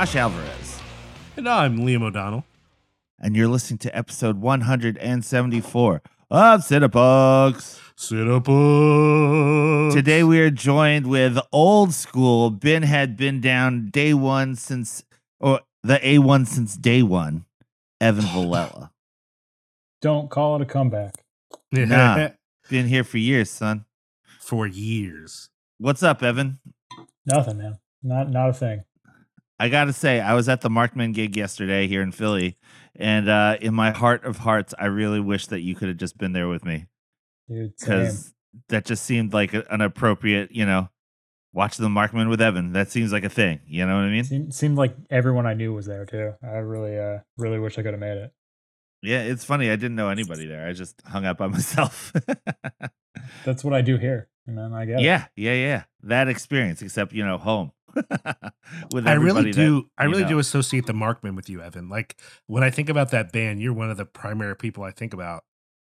Josh Alvarez. And I'm Liam O'Donnell. And you're listening to episode 174 of Cinepunx. Sit up. Today we are joined with old school, Ben had been down day one since, or the A1 since day one, Evan Vellela. Don't call it a comeback. Nah. Been here for years, son. For years. What's up, Evan? Nothing, man. Not not a thing. I gotta say, I was at the Marked Men gig yesterday here in Philly, and uh, in my heart of hearts, I really wish that you could have just been there with me because that just seemed like an appropriate, you know, watch the Marked Men with Evan. That seems like a thing. You know what I mean? seemed, seemed like everyone I knew was there too. I really uh really wish I could have made it. Yeah, it's funny. I didn't know anybody there. I just hung out by myself. That's what I do here. And then I guess yeah, yeah, yeah. That experience, except you know, home. With I really everybody that do. I really know. do associate the Marked Men with you, Evan. Like when I think about that band, you're one of the primary people I think about.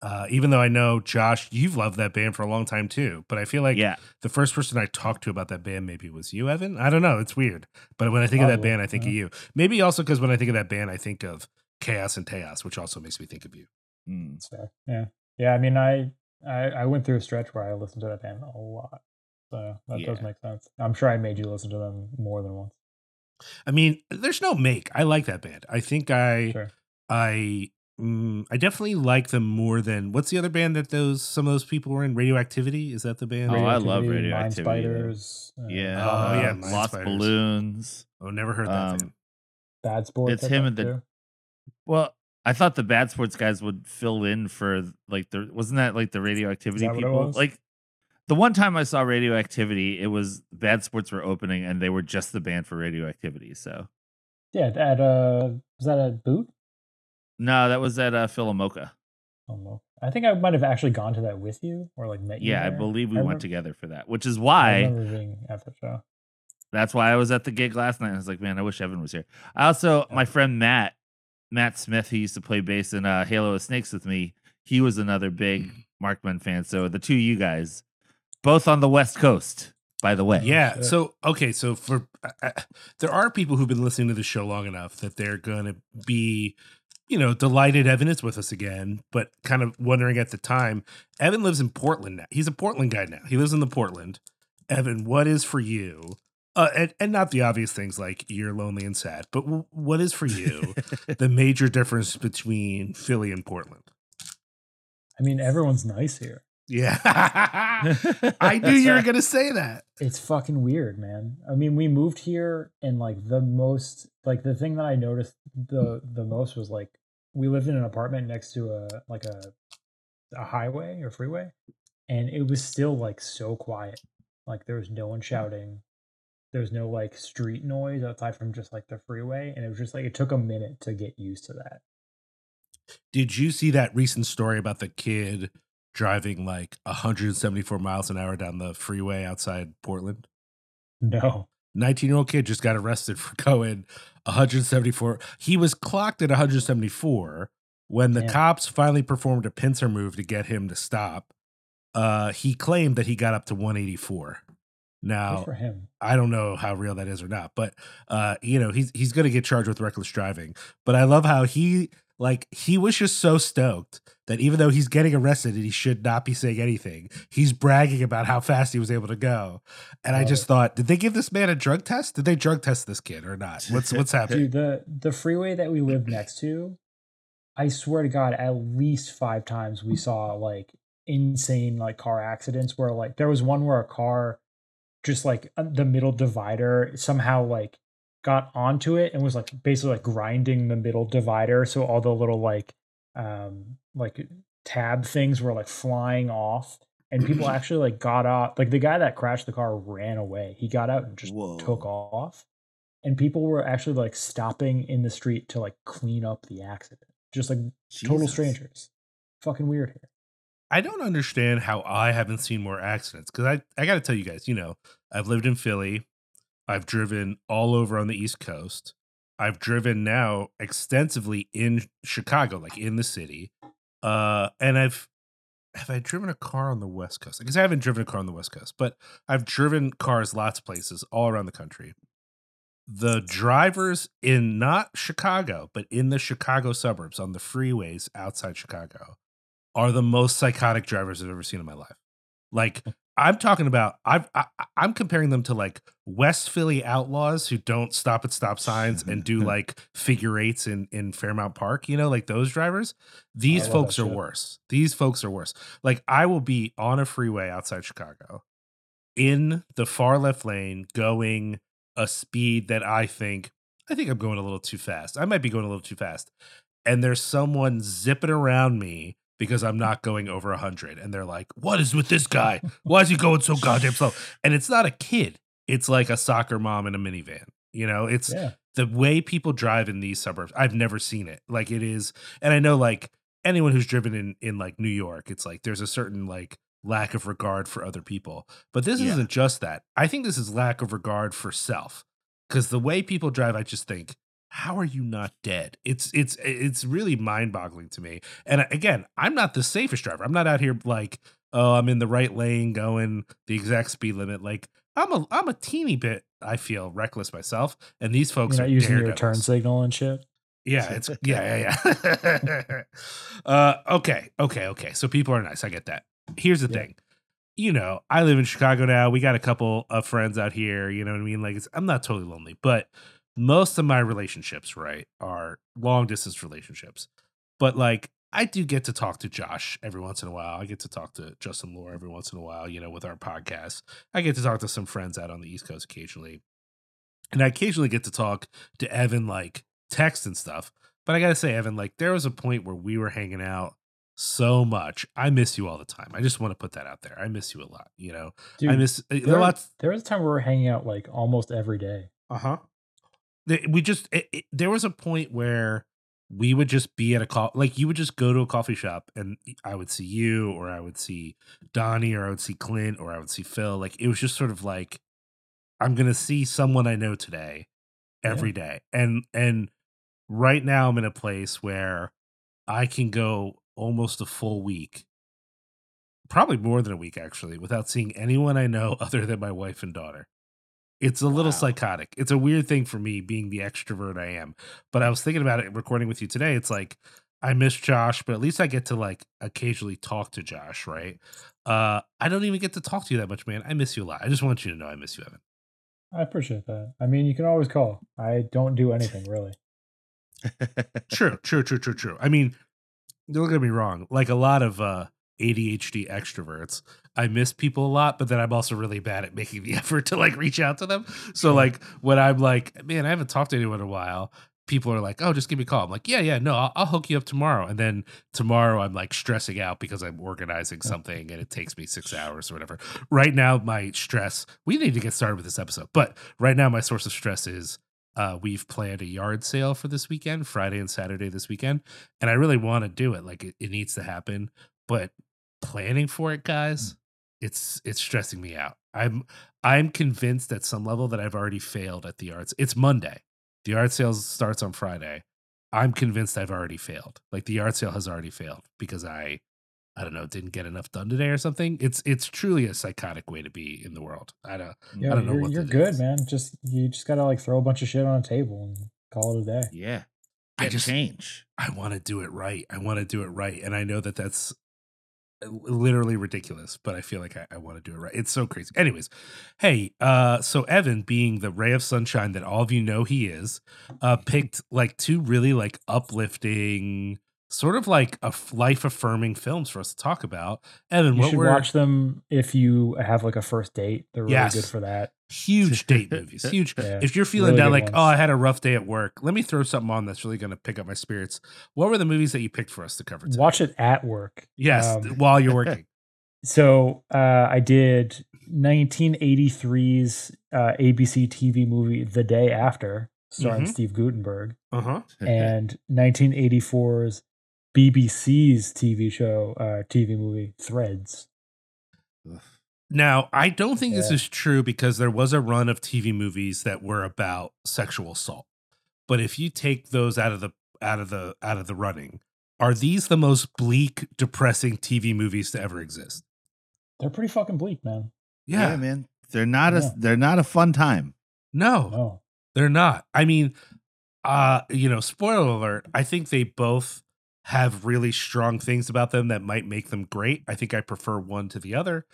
Uh, even though I know Josh, you've loved that band for a long time too. But I feel like yeah, the first person I talked to about that band maybe was you, Evan. I don't know. It's weird. But when I think of that band, I think of you. Maybe also because when I think of that band, I think of Chaos and Chaos, which also makes me think of you. Mm. it's. Yeah. Yeah, I mean I, I I went through a stretch where I listened to that band a lot. So that does make sense. I'm sure I made you listen to them more than once. I mean, there's no make. I like that band. I think I Sure. I mm, I definitely like them more than what's the other band that those some of those people were in? Radioactivity is that the band? Oh, I love Radioactivity, though. Spiders. uh, yeah. Oh, yeah, Mind Lost Spiders. balloons. Oh, never heard that. Um, band. Bad Sports. It's him and the- too. Well, I thought the bad sports guys would fill in for like the wasn't that like the radioactivity that people? Like the one time I saw radioactivity, it was bad sports were opening and they were just the band for radioactivity. So Yeah, at uh was that at Boot? no, that was at uh PhilaMOCA. I. I think I might have actually gone to that with you or like met you. Yeah, I believe we I went remember- together for that, which is why at the show. that's why I was at the gig last night. I was like, man, I wish Evan was here. I also, Yeah. my friend Matt, Matt Smith, he used to play bass in uh, Halo of Snakes with me. He was another big Marked Men fan. So the two of you guys, both on the West Coast, by the way. Yeah. So okay. So for uh, uh, there are people who've been listening to the show long enough that they're going to be, you know, delighted Evan is with us again, but kind of wondering at the time. Evan lives in Portland now. He's a Portland guy now. He lives in the Portland. Evan, what is for you? Uh, and, and not the obvious things like you're lonely and sad, but w- what is for you the major difference between Philly and Portland? I mean, everyone's nice here. Yeah, I knew you were going to say that. It's fucking weird, man. I mean, we moved here and like the most like the thing that I noticed the the most was like we lived in an apartment next to a like a a highway or freeway and it was still like so quiet. Like there was no one shouting. There was no like street noise outside from just like the freeway and it was just like it took a minute to get used to that. Did you see that recent story about the kid driving like 174 miles an hour down the freeway outside Portland? No. 19 year old kid just got arrested for going 174. He was clocked at 174 when the Damn. cops finally performed a pincer move to get him to stop. Uh, he claimed that he got up to 184. Now, for him. I don't know how real that is or not, but uh, you know, he's he's gonna get charged with reckless driving. But I love how he like he was just so stoked that even though he's getting arrested and he should not be saying anything, he's bragging about how fast he was able to go. And I just thought, did they give this man a drug test? Did they drug test this kid or not? What's what's happening? Dude, the the freeway that we lived next to, I swear to God, at least five times we saw like insane like car accidents where like there was one where a car just like uh, the middle divider somehow like got onto it and was like basically like grinding the middle divider. So all the little like um like tab things were like flying off and people actually like got out like the guy that crashed the car ran away. He got out and just Whoa. took off and people were actually like stopping in the street to like clean up the accident. Just like total strangers. Fucking weird here. I don't understand how I haven't seen more accidents because I, I got to tell you guys, you know, I've lived in Philly, I've driven all over on the East Coast, I've driven now extensively in Chicago, like in the city, uh, and I've have I driven a car on the West Coast? I guess I haven't driven a car on the West Coast, but I've driven cars lots of places all around the country. the drivers in not Chicago, but in the Chicago suburbs on the freeways outside Chicago are the most psychotic drivers I've ever seen in my life. Like I'm talking about I've I, I'm comparing them to like West Philly outlaws who don't stop at stop signs and do like figure eights in in Fairmount Park, you know, like those drivers. These folks are shit. worse. These folks are worse. Like I will be on a freeway outside Chicago in the far left lane going a speed that I think I think I'm going a little too fast. I might be going a little too fast. And there's someone zipping around me because I'm not going over 100 and they're like, "What is with this guy? Why is he going so goddamn slow?" And it's not a kid. It's like a soccer mom in a minivan. You know, it's Yeah. the way people drive in these suburbs. I've never seen it. Like it is and I know like anyone who's driven in in like New York, it's like there's a certain like lack of regard for other people. But this Yeah. isn't just that. I think this is lack of regard for self. Cuz the way people drive, I just think how are you not dead? It's it's it's really mind-boggling to me. And again, I'm not the safest driver. I'm not out here like, oh, I'm in the right lane going the exact speed limit. Like I'm a I'm a teeny bit I feel reckless myself, and these folks You're not are using your turn signal and shit. Yeah, it's yeah, yeah, yeah. uh, okay, okay, okay. So people are nice. I get that. Here's the Yeah. thing. You know, I live in Chicago now. We got a couple of friends out here. You know what I mean? Like, it's, I'm not totally lonely, but most of my relationships, right, are long distance relationships. But like, I do get to talk to Josh every once in a while. I get to talk to Justin Lore every once in a while. You know, with our podcast, I get to talk to some friends out on the East Coast occasionally, and I occasionally get to talk to Evan like text and stuff. But I gotta say, Evan, like there was a point where we were hanging out so much. I miss you all the time. I just want to put that out there. I miss you a lot. You know, Dude, I miss uh, there, a lot. there was a time where we were hanging out like almost every day. Uh huh. We just it, it- there was a point where we would just be at a call like you would just go to a coffee shop and I would see you or I would see Donnie or I would see Clint or I would see Phil. Like it was just sort of like I'm gonna see someone I know today every day. And and right now I'm in a place where I can go almost a full week, probably more than a week actually, without seeing anyone I know other than my wife and daughter. It's a little psychotic. It's a weird thing for me being the extrovert I am. But I was thinking about it recording with you today. It's like I miss Josh, but at least I get to like occasionally talk to Josh, right? Uh I don't even get to talk to you that much, man. I miss you a lot. I just want you to know I miss you, Evan. I appreciate that. I mean, you can always call. I don't do anything really. true, true, true, true, true. I mean, don't get me wrong. Like a lot of uh, ADHD extroverts, I miss people a lot, but then I'm also really bad at making the effort to like reach out to them. So like when I'm like, man, I haven't talked to anyone in a while. People are like, oh, just give me a call. I'm like, yeah, yeah, no, I'll, I'll hook you up tomorrow. And then tomorrow I'm like stressing out because I'm organizing something and it takes me six hours or whatever. Right now, my stress, we need to get started with this episode, but right now, my source of stress is uh, we've planned a yard sale for this weekend, Friday and Saturday this weekend, and I really want to do it. Like it, it needs to happen, but planning for it, guys, mm. it's it's stressing me out. I'm I'm convinced at some level that I've already failed at the arts. It's Monday. The art sale starts on Friday. I'm convinced I've already failed. Like the art sale has already failed because I I don't know, didn't get enough done today or something. It's it's truly a psychotic way to be in the world. I don't Yeah, I don't know you're, what you're good, is. man. Just you just gotta like throw a bunch of shit on a table and call it a day. yeah. I just- change. I want to do it right. I want to do it right. And I know that that's literally ridiculous, but I feel like I, I want to do it right. It's so crazy. Anyways, hey, uh, so Evan, being the ray of sunshine that all of you know he is, uh, picked like two really like uplifting, sort of like a life affirming films for us to talk about. Evan, You what should watch them if you have like a first date. They're really Yes. good for that. huge date movies? Huge. Yeah, if you're feeling really down like, ones. oh, I had a rough day at work, let me throw something on that's really going to pick up my spirits. What were the movies that you picked for us to cover? Today? Watch it at work. Yes, Um, while you're working. So uh, I did 1983's uh, ABC TV movie The Day After, starring Mhm. Steve Guttenberg, Uh huh. and 1984's BBC's TV show, uh, TV movie Threads. Now, I don't think this is true because there was a run of TV movies that were about sexual assault. But if you take those out of the out of the out of the running, are these the most bleak, depressing TV movies to ever exist? They're pretty fucking bleak, man. yeah. Yeah. man. They're not Yeah. a they're not a fun time. No. No, They're not. I mean, uh, you know, spoiler alert, I think they both have really strong things about them that might make them great. I think I prefer one to the other,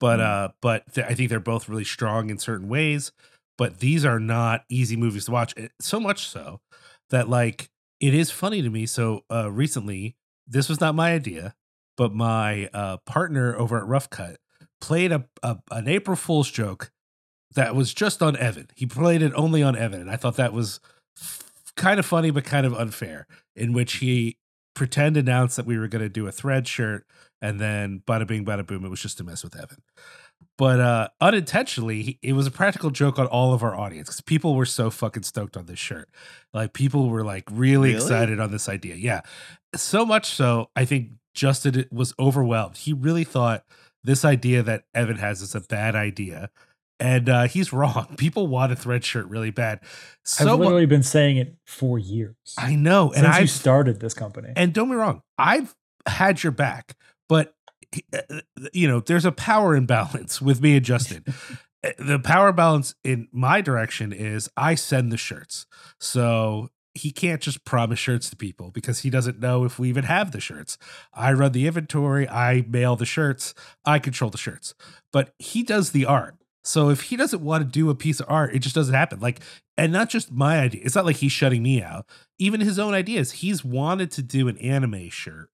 but Mm. uh but th- I think they're both really strong in certain ways, but these are not easy movies to watch. So much so that like it is funny to me. So uh recently, this was not my idea, but my uh partner over at Rough Cut played a, a an April Fool's joke that was just on Evan. He played it only on Evan, and I thought that was kind of funny but kind of unfair. In which he pretend announced that we were going to do a thread shirt, and then bada bing, bada boom, it was just to mess with Evan. But uh unintentionally, it was a practical joke on all of our audience because people were so fucking stoked on this shirt. Like people were like really, Really? excited on this idea. Yeah, so much so I think Justin was overwhelmed. He really thought this idea that Evan has is a bad idea. And uh, he's wrong. People want a thread shirt really bad. So I've literally been saying it for years. I know, and since you I started this company. and don't be wrong, I've had your back, but uh, you know, there's a power imbalance with me and Justin. Uh, the power balance in my direction is I send the shirts. So he can't just promise shirts to people because he doesn't know if we even have the shirts. I run the inventory, I mail the shirts, I control the shirts. But he does the art. So if he doesn't want to do a piece of art, it just doesn't happen. Like, and not just my idea. It's not like he's shutting me out. Even his own ideas. He's wanted to do an anime shirt,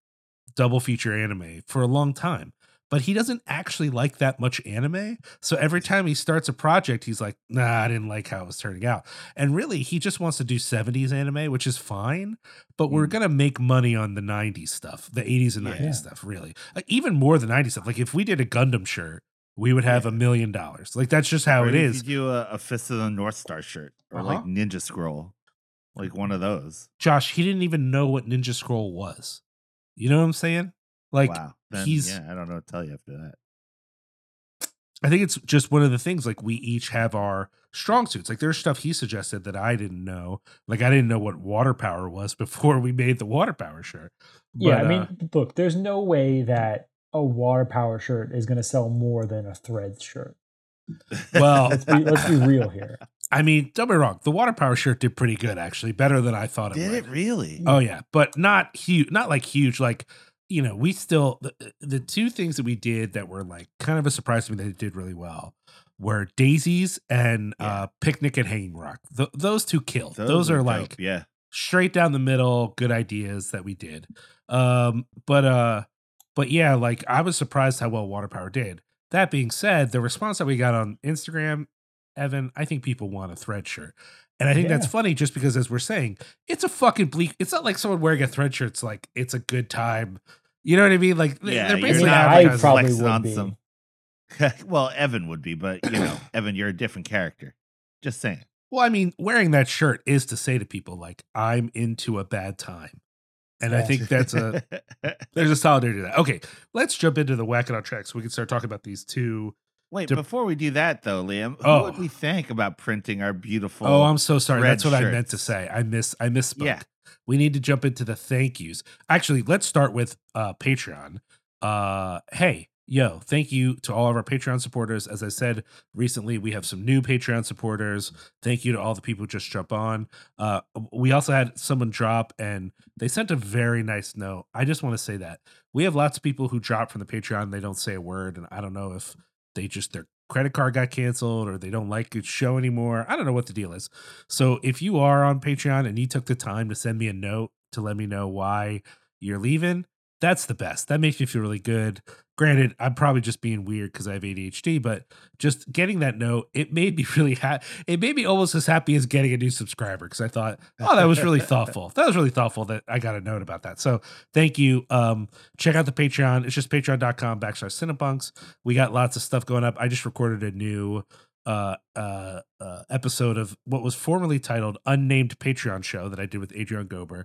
double feature anime for a long time. But he doesn't actually like that much anime. So every time he starts a project, he's like, nah, I didn't like how it was turning out. And really, he just wants to do 70s anime, which is fine. But we're Mm. going to make money on the 90s stuff, the 80s and 90s Yeah. stuff, really. Like, even more than 90s stuff. Like, if we did a Gundam shirt, we would have a million dollars. Like, that's just how Or it if is. You do a, a Fist of the North Star shirt or like Uh-huh. Ninja Scroll, like one of those. Josh, he didn't even know what Ninja Scroll was. You know what I'm saying? Like, wow. Then, he's- yeah, I don't know what to tell you after that. I think it's just one of the things like we each have our strong suits. Like there's stuff he suggested that I didn't know. Like I didn't know what water power was before we made the water power shirt. yeah, I mean, uh, look, there's no way that a water power shirt is going to sell more than a thread shirt. Well, Let's be, let's be real here. I mean, don't be wrong. The water power shirt did pretty good actually, better than I thought it Did would. it really? Oh yeah, but not huge. Not like huge. Like you know, we still the, the two things that we did that were like kind of a surprise to me that it did really well were daisies and Yeah. uh picnic and hanging rock. Th- those two killed. Those, Those are dope, like yeah. straight down the middle good ideas that we did. Um, but uh, but yeah, like I was surprised how well water power did. That being said, the response that we got on Instagram, Evan, I think people want a thread shirt. And I think that's funny just because as we're saying, it's a fucking bleak. It's not like someone wearing a thread shirt's like it's a good time. You know what I mean? Like they- Yeah, they're you're basically not- advertising- I probably flexing would on be. some. well, Evan would be, but you know, Evan, you're a different character. Just saying. Well, I mean, wearing that shirt is to say to people like I'm into a bad time. And I think that's a there's a solidarity to that. Okay, let's jump into the whack it on track so we can start talking about these two. Wait, Dep- before we do that though, Liam, who Oh. would we thank about printing our beautiful? Oh, I'm so sorry. That's what I meant to say. I miss I misspoke. Yeah. We need to jump into the thank yous. Actually, let's start with uh Patreon. Uh hey, yo, thank you to all of our Patreon supporters. As I said recently, we have some new Patreon supporters. Thank you to all the people who just jump on. Uh we also had someone drop and they sent a very nice note. I just want to say that. We have lots of people who drop from the Patreon, they don't say a word, and I don't know if they just their credit card got canceled or they don't like the show anymore. I don't know what the deal is. So if you are on Patreon and you took the time to send me a note to let me know why you're leaving, that's the best. That makes me feel really good. Granted, I'm probably just being weird because I have ADHD, but just getting that note, it made me really happy. It made me almost as happy as getting a new subscriber because I thought, oh, that was really thoughtful. That was really thoughtful that I got a note about that. So thank you. Um, check out the Patreon. It's just patreon.com backslash Cinepunx. We got lots of stuff going up. I just recorded a new uh, uh, uh, episode of what was formerly titled Unnamed Patreon Show that I did with Adrian Gober,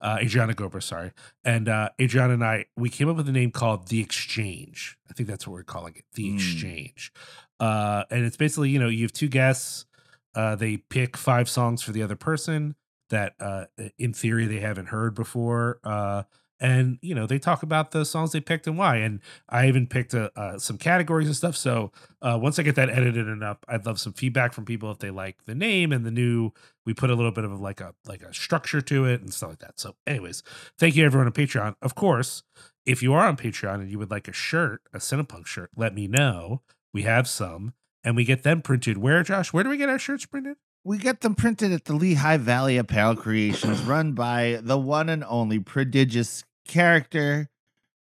uh, Adriana Gober, sorry. And uh, Adriana and I, we came up with a name called The Exchange. I think that's what we're calling it, The Mm. Exchange. Uh, and it's basically, you know, you have two guests. Uh, they pick five songs for the other person that, uh, in theory, they haven't heard before. Uh, and you know they talk about the songs they picked and why. And I even picked uh uh, some categories and stuff. So uh, once I get that edited and up, I'd love some feedback from people if they like the name and the new. We put a little bit of like a like a structure to it and stuff like that. So, anyways, thank you everyone on Patreon. Of course, if you are on Patreon and you would like a shirt, a Cinepunk shirt, let me know. We have some, and we get them printed. Where, Josh? Where do we get our shirts printed? We get them printed at the Lehigh Valley Apparel Creations, run by the one and only prodigious character,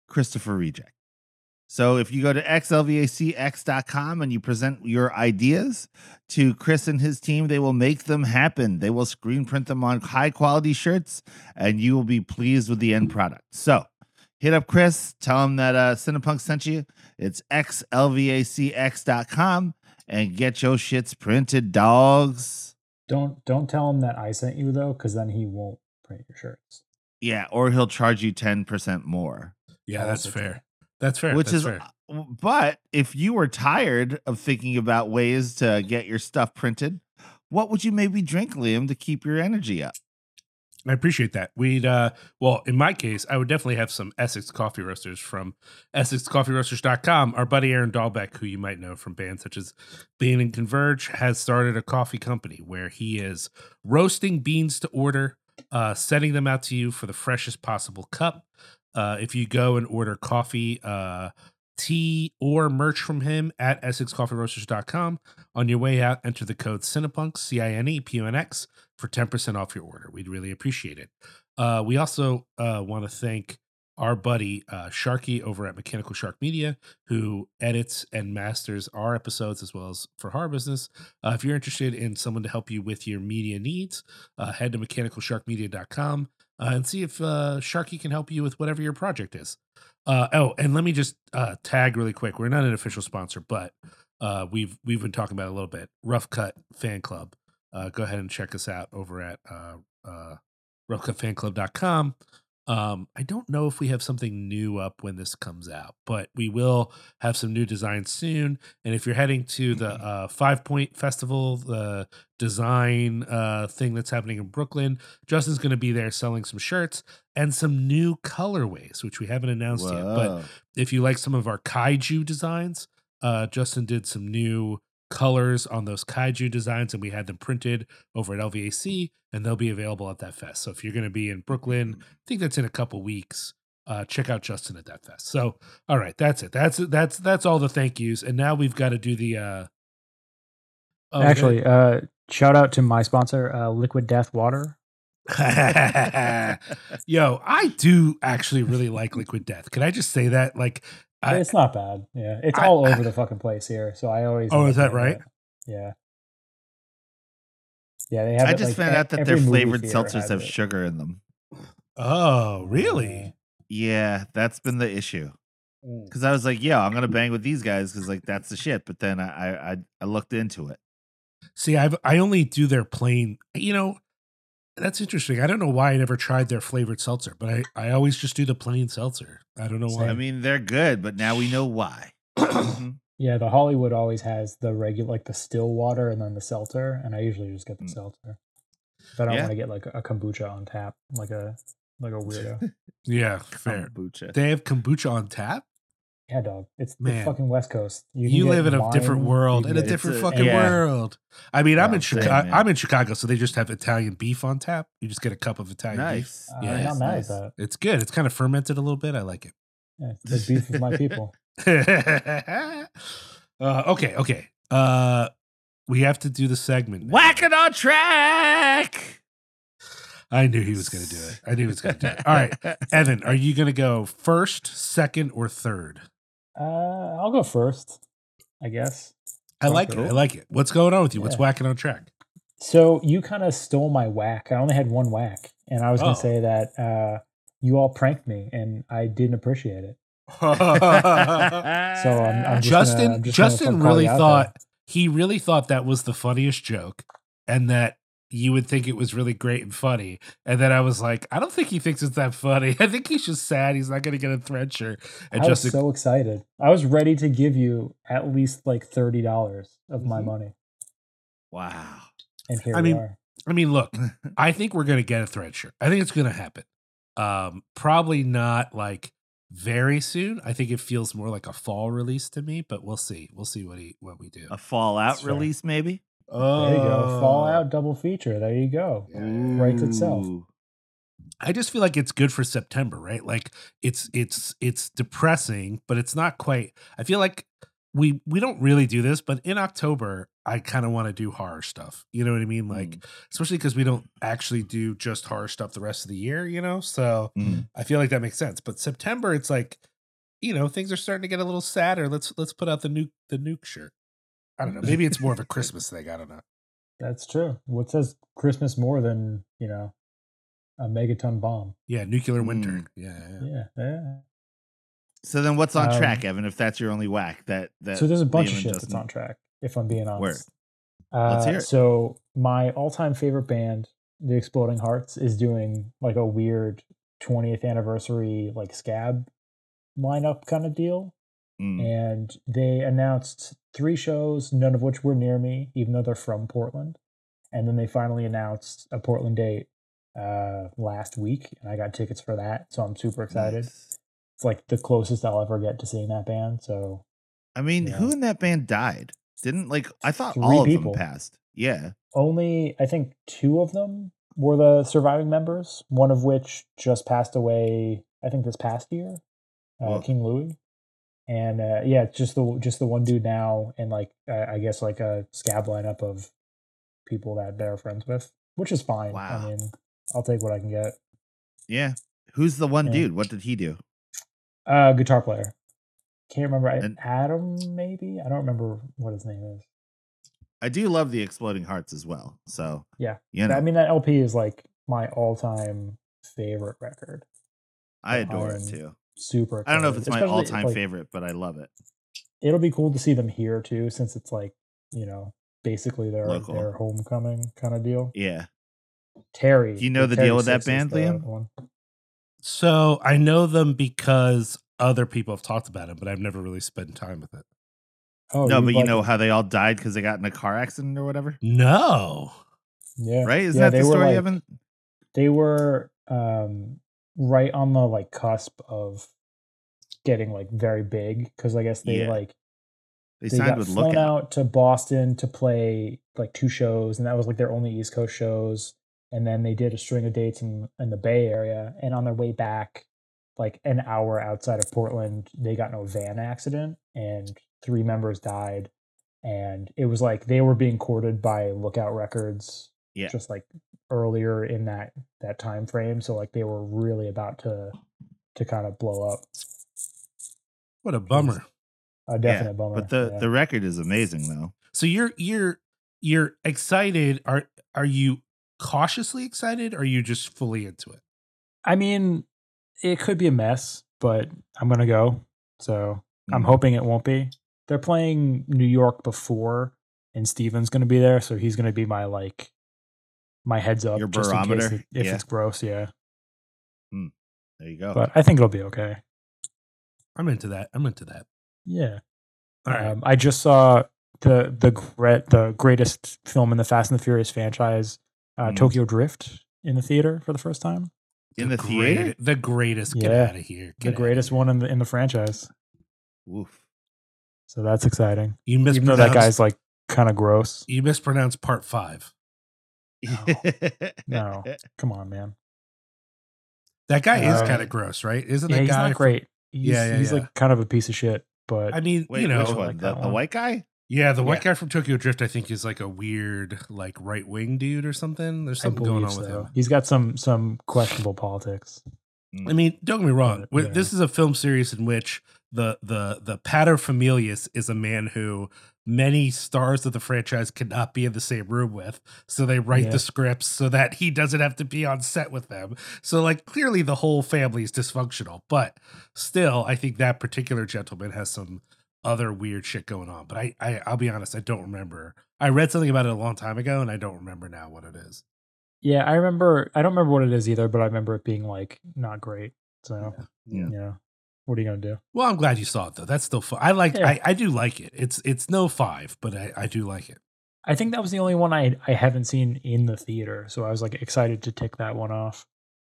Christopher Reject. So if you go to xlvacx.com and you present your ideas to Chris and his team, they will make them happen. They will screen print them on high quality shirts and you will be pleased with the end product. So hit up Chris, tell him that uh, Cinepunk sent you. It's xlvacx.com and get your shits printed, dogs. Don't don't tell him that I sent you though, because then he won't print your shirts. Yeah, or he'll charge you 10% more. Yeah, that's that's fair. That's fair. which That's is fair. but if you were tired of thinking about ways to get your stuff printed what would you maybe drink liam to keep your energy up I appreciate that. We'd uh well, in my case, I would definitely have some Essex coffee roasters from EssexCoffeeRoasters.com. Our buddy Aaron Dalbec, who you might know from bands such as Bane and Converge, has started a coffee company where he is roasting beans to order, uh, sending them out to you for the freshest possible cup. Uh, if you go and order coffee, uh, tea, or merch from him at EssexCoffeeRoasters.com, on your way out, enter the code Cinepunx, C I N E P U N X, for 10% off your order. We'd really appreciate it. Uh, we also uh, want to thank our buddy uh, Sharky over at Mechanical Shark Media, who edits and masters our episodes as well as for Horror Business. Uh, if you're interested in someone to help you with your media needs, uh, head to mechanicalsharkmedia.com uh, and see if uh, Sharky can help you with whatever your project is. Uh, oh, and let me just tag really quick. We're not an official sponsor, but we've we've been talking about a little bit. Rough Cut Fan Club. Go ahead and check us out over at uh, uh, roughcutfanclub.com. Um, I don't know if we have something new up when this comes out, but we will have some new designs soon. And if you're heading to the uh, Five Point Festival, the design uh, thing that's happening in Brooklyn, Justin's going to be there selling some shirts and some new colorways, which we haven't announced yet. But if you like some of our kaiju designs, uh, Justin did some new colors on those kaiju designs, and we had them printed over at LVAC, and they'll be available at that fest. So if you're going to be in Brooklyn, I think that's in a couple weeks. Uh, check out Justin at that fest. So, all right, that's it. That's that's that's all the thank yous, and now we've got to do the. uh oh, Actually, uh, shout out to my sponsor, uh, Liquid Death Water. yo, I do actually really like Liquid Death. Can I just say that? Like, I, it's not bad. Yeah, it's I- all over the fucking place here. So I always. Oh, is that right? it. Yeah. Yeah, they have. i it, just like, found out that their flavored seltzers have it. sugar in them oh, really? yeah that's been the issue Mm. because i was like yeah i'm gonna bang with these guys because like that's the shit but then I, I i looked into it See, I've I only do their plain. You know, that's interesting. I don't know why I never tried their flavored seltzer, but I I always just do the plain seltzer. I don't know why. i mean they're good but now we know why Mhm. Yeah, the Hollywood always has the regular, like the still water, and then the seltzer, and I usually just get the Mm. seltzer. But I don't Yeah. want to get like a kombucha on tap, like a like a weirdo. yeah, fair. Kombucha. They have kombucha on tap. Yeah, dog. It's Man. the fucking West Coast. can You, live in a wine, different world, in a different a- fucking yeah. world. I mean, I'm Oh, in Chicago. I'm in Chicago, so they just have Italian beef on tap. You just get a cup of Italian beef. nice Uh, Yeah, I'm not nice, mad nice. at that. It's good. It's kind of fermented a little bit. I like it. Yeah, it's the beef of my people. uh, okay, okay. Uh, we have to do the segment. now. whack it on track I knew he was going to do it. I knew he was going to do it. All right, Evan, are you going to go first, second, or third? Uh, I'll go first, I guess. I like it. I like it. What's going on with you? What's whacking on track? So you kind of stole my whack. I only had one whack, and I was Oh. gonna say that uh, you all pranked me, and I didn't appreciate it. So I'm, I'm just Justin gonna, just Justin really thought he really thought that was the funniest joke and that you would think it was really great and funny. And then I was like, I don't think he thinks it's that funny. I think he's just sad he's not gonna get a thread shirt. And I was Justin so excited. I was ready to give you at least like thirty dollars of my Mhm. money, wow and here I we mean, are. I mean, look, I think we're gonna get a thread shirt. I think it's gonna happen. Um, probably not like very soon. I think it feels more like a fall release to me, but we'll see. We'll see what he what we do. A Fallout That's fair. release, maybe. Oh, There you go. Fallout double feature. There you go. Writes itself. I just feel like it's good for September, right? Like it's it's it's depressing, but it's not quite. I feel like we we don't really do this, but in October, I kind of want to do horror stuff. You know what I mean? Like especially because we don't actually do just horror stuff the rest of the year. You know, so Mm. I feel like that makes sense. But September, it's like you know things are starting to get a little sadder. Let's let's put out the nuke the nuke shirt. I don't know. Maybe it's more of a Christmas thing. I don't know. That's true. What says Christmas more than, you know, a megaton bomb? Yeah, nuclear winter. Mm. Yeah, yeah. Yeah. Yeah. So then, what's on Um, track, Evan? If that's your only whack, that that So there's a bunch of shit that's doesn't- on track, if I'm being honest. Let's Uh, hear it. So my all-time favorite band, The Exploding Hearts, is doing like a weird 20th anniversary like scab lineup kind of deal. Mm. And they announced three shows, none of which were near me, even though they're from Portland. And then they finally announced a Portland date uh last week, and I got tickets for that, so I'm super excited. Nice. It's like the closest I'll ever get to seeing that band. So I mean, Yeah. who in that band died? Didn't like I thought Three all of people. them passed. Yeah. only I think two of them were the surviving members. One of which just passed away. I think this past year, uh. King Louie, and uh, yeah, it's just the just the one dude now, and like uh, I guess like a scab lineup of people that they're friends with, which is fine. Wow. I mean, I'll take what I can get. Yeah. Who's the one Yeah. dude? What did he do? Uh, guitar player. Can't remember. And- Adam, maybe. I don't remember what his name is. I do love the Exploding Hearts as well. So Yeah. you know, I mean, that LP is like my all-time favorite record. I adore it too. Super. I don't know if excited, it's my all-time like, favorite, but I love it. It'll be cool to see them here too, since it's like you know basically their Local. their homecoming kind of deal. Yeah. Terry, Do you know the Terry deal with that band, Liam? one. So I know them because other people have talked about it, but I've never really spent time with it. Oh no, you'd but you know how they all died because they got in a car accident or whatever, No. yeah, right? Isn't Yeah, that the story, like- Evan? They were um right on the like cusp of getting like very big because I guess they Yeah. like They they signed got flown out to Boston to play like two shows, and that was like their only East Coast shows. And then they did a string of dates in in the Bay Area, and on their way back, like an hour outside of Portland, they got in a van accident, and three members died. And it was like they were being courted by Lookout Records, Yeah. just like earlier in that that time frame. So like they were really about to to kind of blow up. What a bummer. A definite bummer. But the yeah. the record is amazing though. So you're you're you're excited. Are are you cautiously excited? Or are you just fully into it? I mean, it could be a mess, but I'm gonna go. So I'm Mm. hoping it won't be. They're playing New York before, and Steven's gonna be there, so he's gonna be my like my heads up Your just in case barometer, it- if yeah. it's gross. Yeah, There you go. but I think it'll be okay. I'm into that. I'm into that. Yeah. All right. Um, I just saw the the gre- the greatest film in the Fast and the Furious franchise, uh, Mm. Tokyo Drift, in the theater for the first time. in the theater? great- the greatest. Get Yeah. out of here. the greatest one in the in the franchise. Oof. So that's exciting. You Even though that guy's like kind of gross. you mispronounced part five. No. Come on, man. That guy is Um, kind of gross, right? Isn't yeah, that he's guy? not great. He's, Yeah, yeah, he's yeah. like kind of a piece of shit. But I mean, Wait, you know, like the, the white guy? yeah, the white Yeah. guy from Tokyo Drift, I think, is like a weird, like right wing dude or something. There's something going on with him. He's got some some questionable politics. I mean, don't get me wrong. Yeah. This is a film series in which the the the paterfamilias is a man who many stars of the franchise cannot be in the same room with. So they write Yeah. the scripts so that he doesn't have to be on set with them. So like clearly the whole family is dysfunctional, but still, I think that particular gentleman has some other weird shit going on. But I, I I'll be honest, I don't remember. I read something about it a long time ago, and I don't remember now what it is. Yeah, I remember. I don't remember what it is either, but I remember it being like not great. So Yeah. yeah, what are you gonna do? Well, I'm glad you saw it though. That's still fun. I like. Yeah. I, I do like it. It's it's no five, but I, I do like it. I think that was the only one I I haven't seen in the theater, so I was like excited to tick that one off.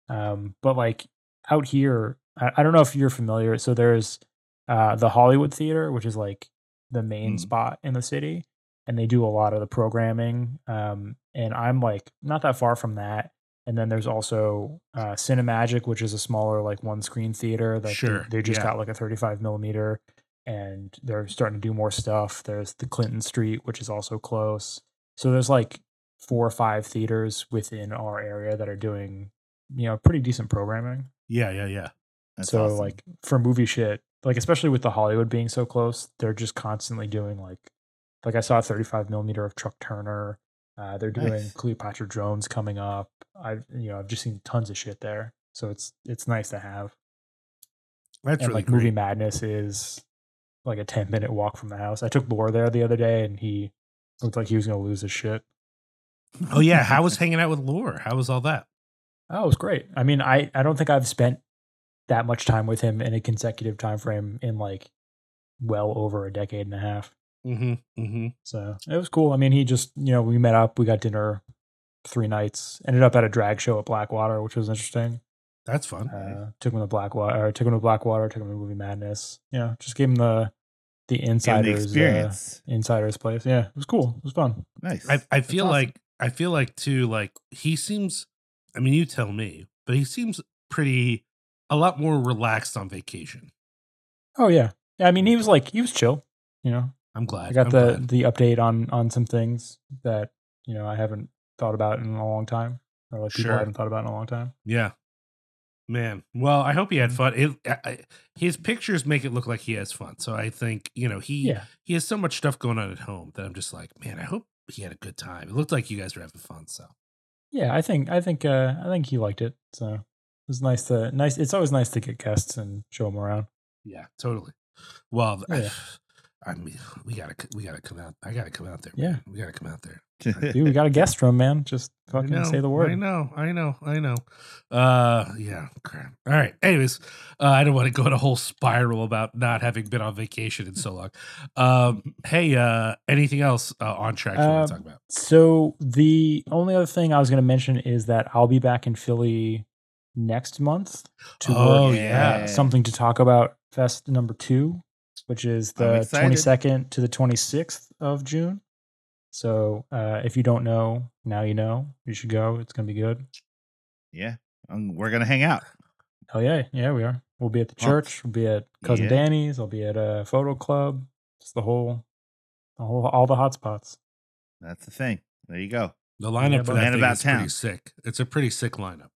Um, but like out here, I, I don't know if you're familiar. So there's uh, the Hollywood Theater, which is like the main Mm. spot in the city, and they do a lot of the programming. Um, and I'm like not that far from that. And then there's also uh, Cinemagic, which is a smaller like one screen theater that they- Sure, they, just yeah. got like a 35 millimeter, and they're starting to do more stuff. There's the Clinton Street, which is also close. So there's like four or five theaters within our area that are doing you know pretty decent programming. Yeah, yeah, yeah. That's so awesome. like for movie shit, like especially with the Hollywood being so close, they're just constantly doing like like I saw a 35 millimeter of Truck Turner. Uh, they're doing Nice. Cleopatra Jones coming up. I've you know I've just seen tons of shit there, so it's it's nice to have. That's and really like Movie. Madness is like a 10 minute walk from the house. I took Lore there the other day, and he looked like he was gonna lose his shit. Oh yeah, how was hanging out with Lore? How was all that? Oh, it was great. I mean, I I don't think I've spent that much time with him in a consecutive time frame in like well over a decade and a half. Mm-hmm. Mm-hmm. So it was cool. I mean, he just you know we met up, we got dinner, three nights. Ended up at a drag show at Blackwater, which was interesting. That's fun. Uh, took him to Blackwater, or took him to Blackwater, took him to Movie Madness. You know, just gave him the the insiders the uh, insiders place. Yeah, it was cool. It was fun. nice. I I feel awesome. like I feel like too like he seems I mean you tell me, but he seems pretty a lot more relaxed on vacation. Oh yeah, yeah. I mean, he was like he was chill. You know, I'm glad. I got I'm the glad. the update on on some things that you know I haven't thought about in a long time, or like people Sure. I haven't thought about in a long time. Yeah. Man, well, I hope he had Mhm. fun. It, I, I- his pictures make it look like he has fun. So I think you know he Yeah, he has so much stuff going on at home that I'm just like, man, I hope he had a good time. It looked like you guys were having fun. So yeah. I think I think uh I think he liked it. So it was nice to nice. It's always nice to get guests and show them around. yeah, totally. Well, I, Yeah. I mean, we gotta we gotta come out. I gotta come out there. Yeah. man. we gotta come out there. Dude, we got a guest room, man. Just fucking know, say the word. I know, I know, I know. Uh yeah, crap. All right. Anyways, uh, I don't want to go in a whole spiral about not having been on vacation in so long. Um, hey, uh, anything else uh, on track you want to Um, talk about? So the only other thing I was going to mention is that I'll be back in Philly next month to Oh, work yeah. uh, something to talk about fest number two, which is the twenty second to the twenty sixth of June. So uh, if you don't know, now you know. You should go. It's going to be good. yeah, um, we're gonna hang out. Hell yeah, yeah, we are. We'll be at the church. We'll be at cousin Yeah. Danny's. I'll be at a photo club. Just the whole, the whole, all the hot spots. That's the thing. There you go. The lineup yeah, for that Man thing about is pretty sick. It's a pretty sick lineup.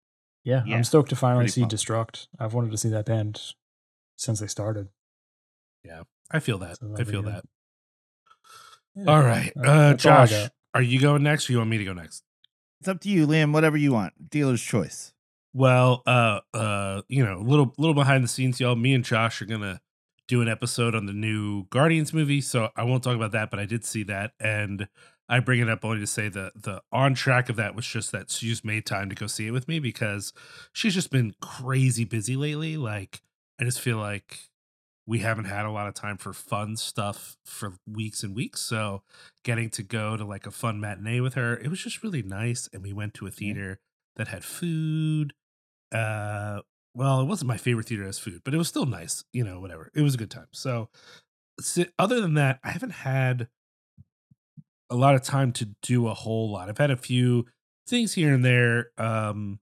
Yeah, Yeah, I'm stoked to finally pretty see pumped. Destruct. I've wanted to see that band since they started. I feel that. So I feel that. Yeah. All right, Uh, uh, that's Josh, got. are you going next, or you want me to go next? It's up to you, Liam. Whatever you want. Dealer's choice. Well, uh, uh, you know, a little, little behind the scenes, y'all. Me and Josh are gonna do an episode on the new Guardians movie, so I won't talk about that. But I did see that, and I bring it up only to say the the on track of that was just that she's made time to go see it with me because she's just been crazy busy lately. Like, I just feel like we haven't had a lot of time for fun stuff for weeks and weeks. So getting to go to like a fun matinee with her, it was just really nice. And we went to a theater that had food. Uh, well, it wasn't my favorite theater as food, but it was still nice. You know, whatever. It was a good time. So, si- other than that, I haven't had a lot of time to do a whole lot. I've had a few things here and there um,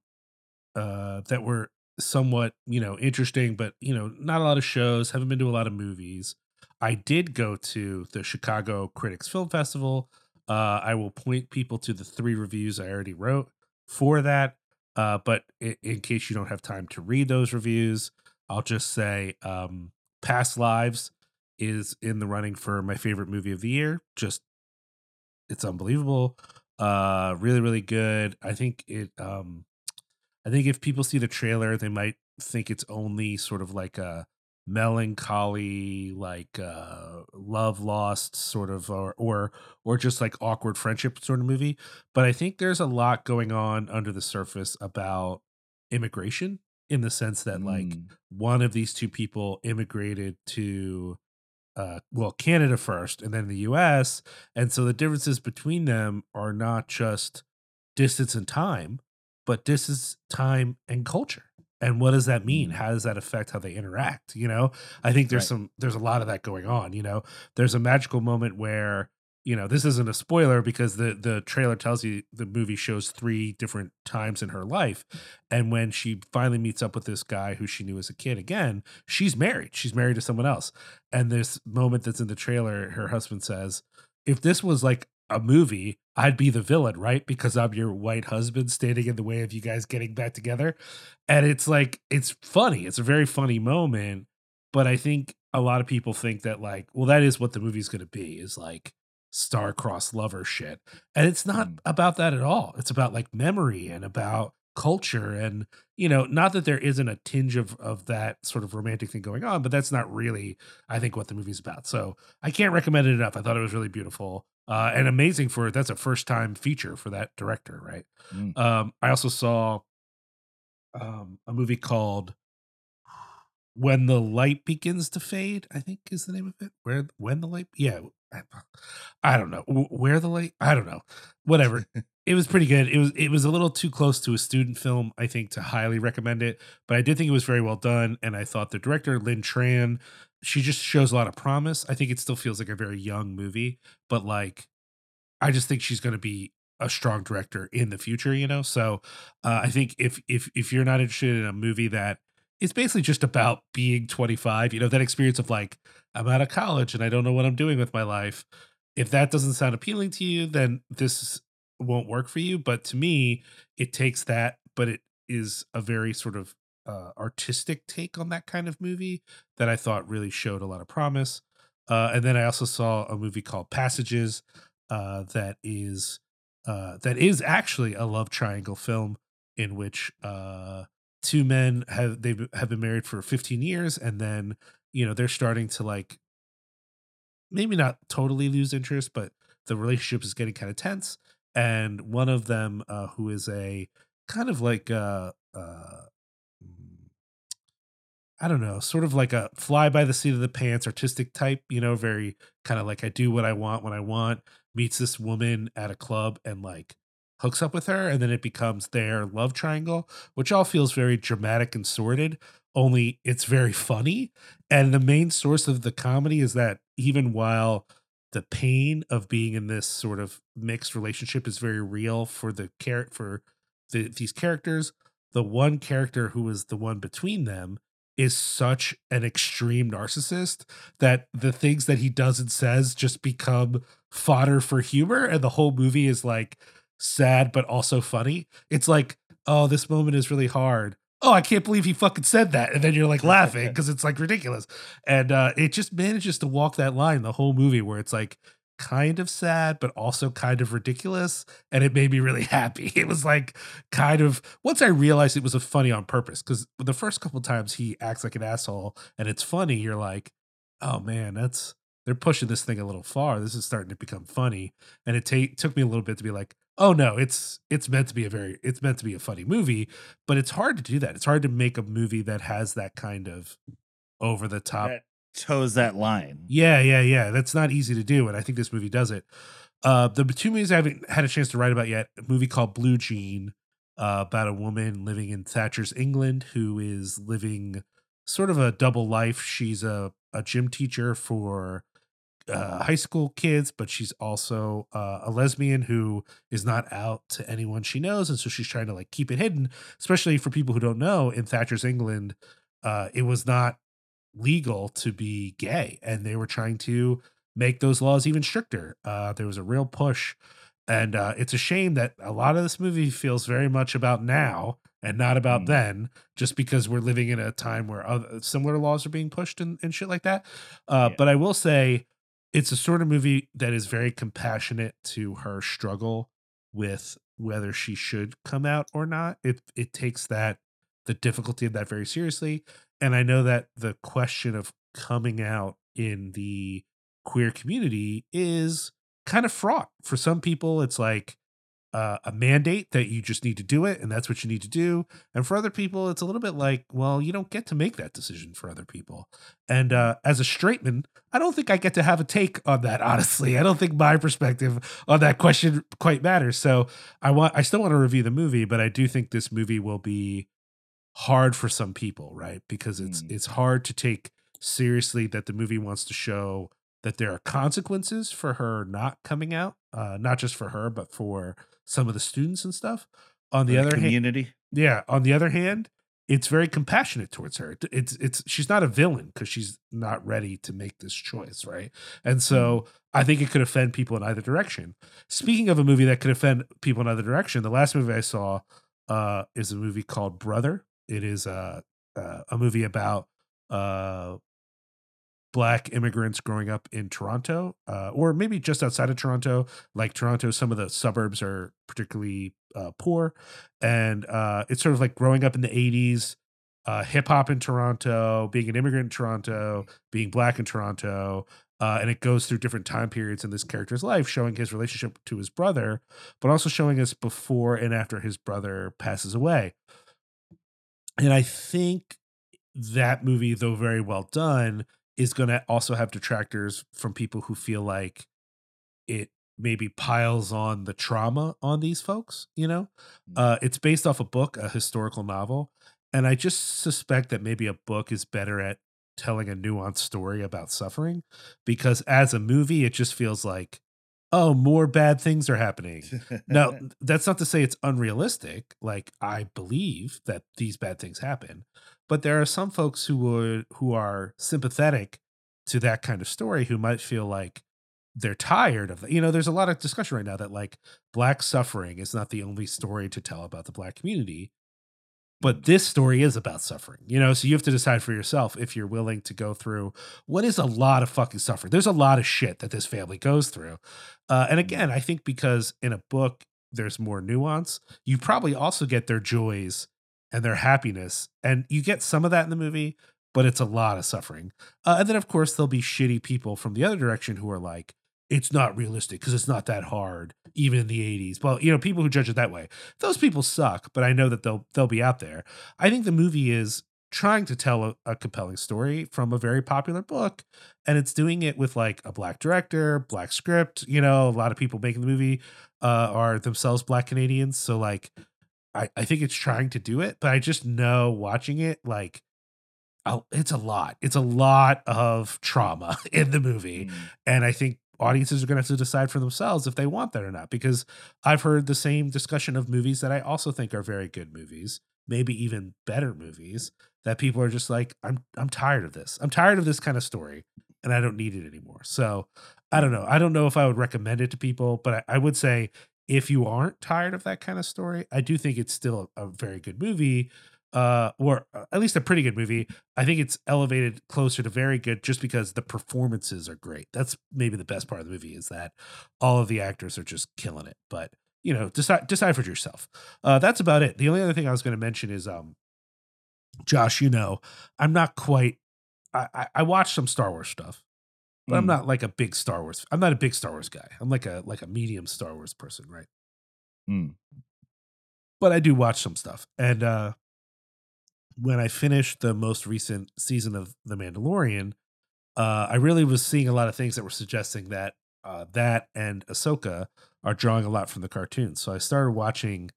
uh, that were somewhat, you know, interesting, but you know, not a lot of shows. Haven't been to a lot of movies. I did go to the Chicago Critics Film Festival. Uh, I will point people to the three reviews I already wrote for that. Uh, but in, in case you don't have time to read those reviews, I'll just say um, Past Lives is in the running for my favorite movie of the year. Just it's unbelievable. Uh, really, really good. I think it. Um, I think if people see the trailer, they might think it's only sort of like a melancholy, like uh, love lost sort of, or or or just like awkward friendship sort of movie. But I think there's a lot going on under the surface about immigration in the sense that like Mm. one of these two people immigrated to uh well Canada first and then the US and so the differences between them are not just distance and time but this is time and culture. And what does that mean? Mm. How does that affect how they interact? You know, I think there's Right. some there's a lot of that going on. You know, there's a magical moment where you know this isn't a spoiler because the the trailer tells you the movie shows three different times in her life and when she finally meets up with this guy who she knew as a kid again she's married she's married to someone else and this moment that's in the trailer her husband says if this was like a movie i'd be the villain right? Because i'm your white husband standing in the way of you guys getting back together. And it's like it's funny. It's a very funny moment. But i think a lot of people think that like well that is what the movie's going to be is like star-crossed lover shit. And it's not Mm. about that at all. It's about like memory and about culture. And you know not that there isn't a tinge of of that sort of romantic thing going on but that's not really i think what the movie's about. So i can't recommend it enough. I thought it was really beautiful uh and amazing for that's a first time feature for that director right? Mm. um i also saw um a movie called when the light begins to fade i think is the name of it. Where when the light yeah I, don't know. Where the light i don't know. Whatever. It was pretty good. It was it was a little too close to a student film i think to highly recommend it but i did think it was very well done and i thought the director lynn tran she just shows a lot of promise. I think it still feels like a very young movie but like i just think she's going to be a strong director in the future you know? So uh, i think if if if you're not interested in a movie that is basically just about being 25 you know that experience of like i'm out of college and i don't know what i'm doing with my life if that doesn't sound appealing to you then this won't work for you. But to me it takes that but it is a very sort of uh, artistic take on that kind of movie that i thought really showed a lot of promise uh, and then i also saw a movie called passages uh, that is uh, that is actually a love triangle film in which uh, two men have they have been married for 15 years and then you know they're starting to like maybe not totally lose interest but the relationship is getting kind of tense and one of them uh, who is a kind of like uh uh I don't know, sort of like a fly by the seat of the pants artistic type, you know, very kind of like I do what I want when I want, meets this woman at a club and like hooks up with her. And then it becomes their love triangle, which all feels very dramatic and sordid, only it's very funny. And the main source of the comedy is that even while the pain of being in this sort of mixed relationship is very real for the care for the, these characters, the one character who is the one between them is such an extreme narcissist that the things that he does and says just become fodder for humor and the whole movie is like sad but also funny. It's like oh this moment is really hard. Oh i can't believe he fucking said that. And then you're like laughing because it's like ridiculous. And uh it just manages to walk that line the whole movie where it's like kind of sad but also kind of ridiculous and it made me really happy. It was like kind of once i realized it was a funny on purpose because the first couple times he acts like an asshole and it's funny you're like oh man that's they're pushing this thing a little far. This is starting to become funny. And it ta- took me a little bit to be like oh no it's it's meant to be a very it's meant to be a funny movie. But it's hard to do that. It's hard to make a movie that has that kind of over the top toes that line. yeah, yeah, yeah. That's not easy to do, and I think this movie does it. Uh, the two movies I haven't had a chance to write about yet. A movie called Blue Jean, uh, about a woman living in Thatcher's England who is living sort of a double life. She's a a gym teacher for uh, high school kids, but she's also uh, a lesbian who is not out to anyone she knows, and so she's trying to like keep it hidden. Especially for people who don't know, in Thatcher's England, uh, it was not legal to be gay, and they were trying to make those laws even stricter. Uh, there was a real push, and uh, it's a shame that a lot of this movie feels very much about now and not about Mm. then, just because we're living in a time where other, similar laws are being pushed and, and shit like that. Uh, Yeah. But I will say, it's a sort of movie that is very compassionate to her struggle with whether she should come out or not. It it takes that the difficulty of that very seriously, and I know that the question of coming out in the queer community is kind of fraught. For some people, it's like uh, a mandate that you just need to do it and that's what you need to do and for other people it's a little bit like well you don't get to make that decision for other people. And uh, as a straight man i don't think i get to have a take on that honestly. I don't think my perspective on that question quite matters. So i want i still want to review the movie but i do think this movie will be hard for some people right? Because it's Mm. it's hard to take seriously that the movie wants to show that there are consequences for her not coming out uh not just for her but for some of the students and stuff. On the For other hand yeah on the other hand it's very compassionate towards her. It's it's she's not a villain because she's not ready to make this choice right? And so i think it could offend people in either direction. Speaking of a movie that could offend people in either direction the last movie i saw uh is a movie called brother it is uh, uh, a movie about uh black immigrants growing up in Toronto, uh, or maybe just outside of Toronto. Like Toronto, some of the suburbs are particularly uh, poor, and uh, it's sort of like growing up in the '80s, uh, hip hop in Toronto, being an immigrant in Toronto, being black in Toronto. Uh, and it goes through different time periods in this character's life, showing his relationship to his brother, but also showing us before and after his brother passes away. And I think that movie, though very well done, is going to also have detractors from people who feel like it maybe piles on the trauma on these folks. You know, uh, it's based off a book, a historical novel, and I just suspect that maybe a book is better at telling a nuanced story about suffering because as a movie, it just feels like, oh, more bad things are happening. Now, that's not to say it's unrealistic. Like I believe that these bad things happen, but there are some folks who would who are sympathetic to that kind of story who might feel like they're tired of that. you know there's a lot of discussion right now that like black suffering is not the only story to tell about the black community but this story is about suffering you know? So you have to decide for yourself if you're willing to go through what is a lot of fucking suffering. There's a lot of shit that this family goes through. Uh, and again i think because in a book there's more nuance you probably also get their joys and their happiness and you get some of that in the movie but it's a lot of suffering. Uh, and then of course there'll be shitty people from the other direction who are like it's not realistic because it's not that hard even in the 80s well you know people who judge it that way. Those people suck but i know that they'll they'll be out there. I think the movie is trying to tell a, a compelling story from a very popular book and it's doing it with like a black director black script you know a lot of people making the movie uh, are themselves black canadians so like I, I think it's trying to do it but i just know watching it like I'll, it's a lot. It's a lot of trauma in the movie Mm. and I think audiences are going to have to decide for themselves if they want that or not. Because I've heard the same discussion of movies that I also think are very good movies, maybe even better movies, that people are just like, I'm I'm tired of this. I'm tired of this kind of story, and I don't need it anymore. So I don't know. I don't know if I would recommend it to people, but I, I would say if you aren't tired of that kind of story, I do think it's still a, a very good movie. Uh, or uh, at least a pretty good movie. I think it's elevated closer to very good just because the performances are great. That's maybe the best part of the movie is that all of the actors are just killing it. But you know, decide decide for yourself. Uh, that's about it. The only other thing I was going to mention is, um, Josh, you know, I'm not quite. I I, I watch some Star Wars stuff, but I'm Mm. not like a big Star Wars. I'm not a big Star Wars guy. I'm like a like a medium Star Wars person, right? Mm. but I do watch some stuff. And uh when I finished the most recent season of The Mandalorian, uh I really was seeing a lot of things that were suggesting that uh that and Ahsoka are drawing a lot from the cartoons. So I started watching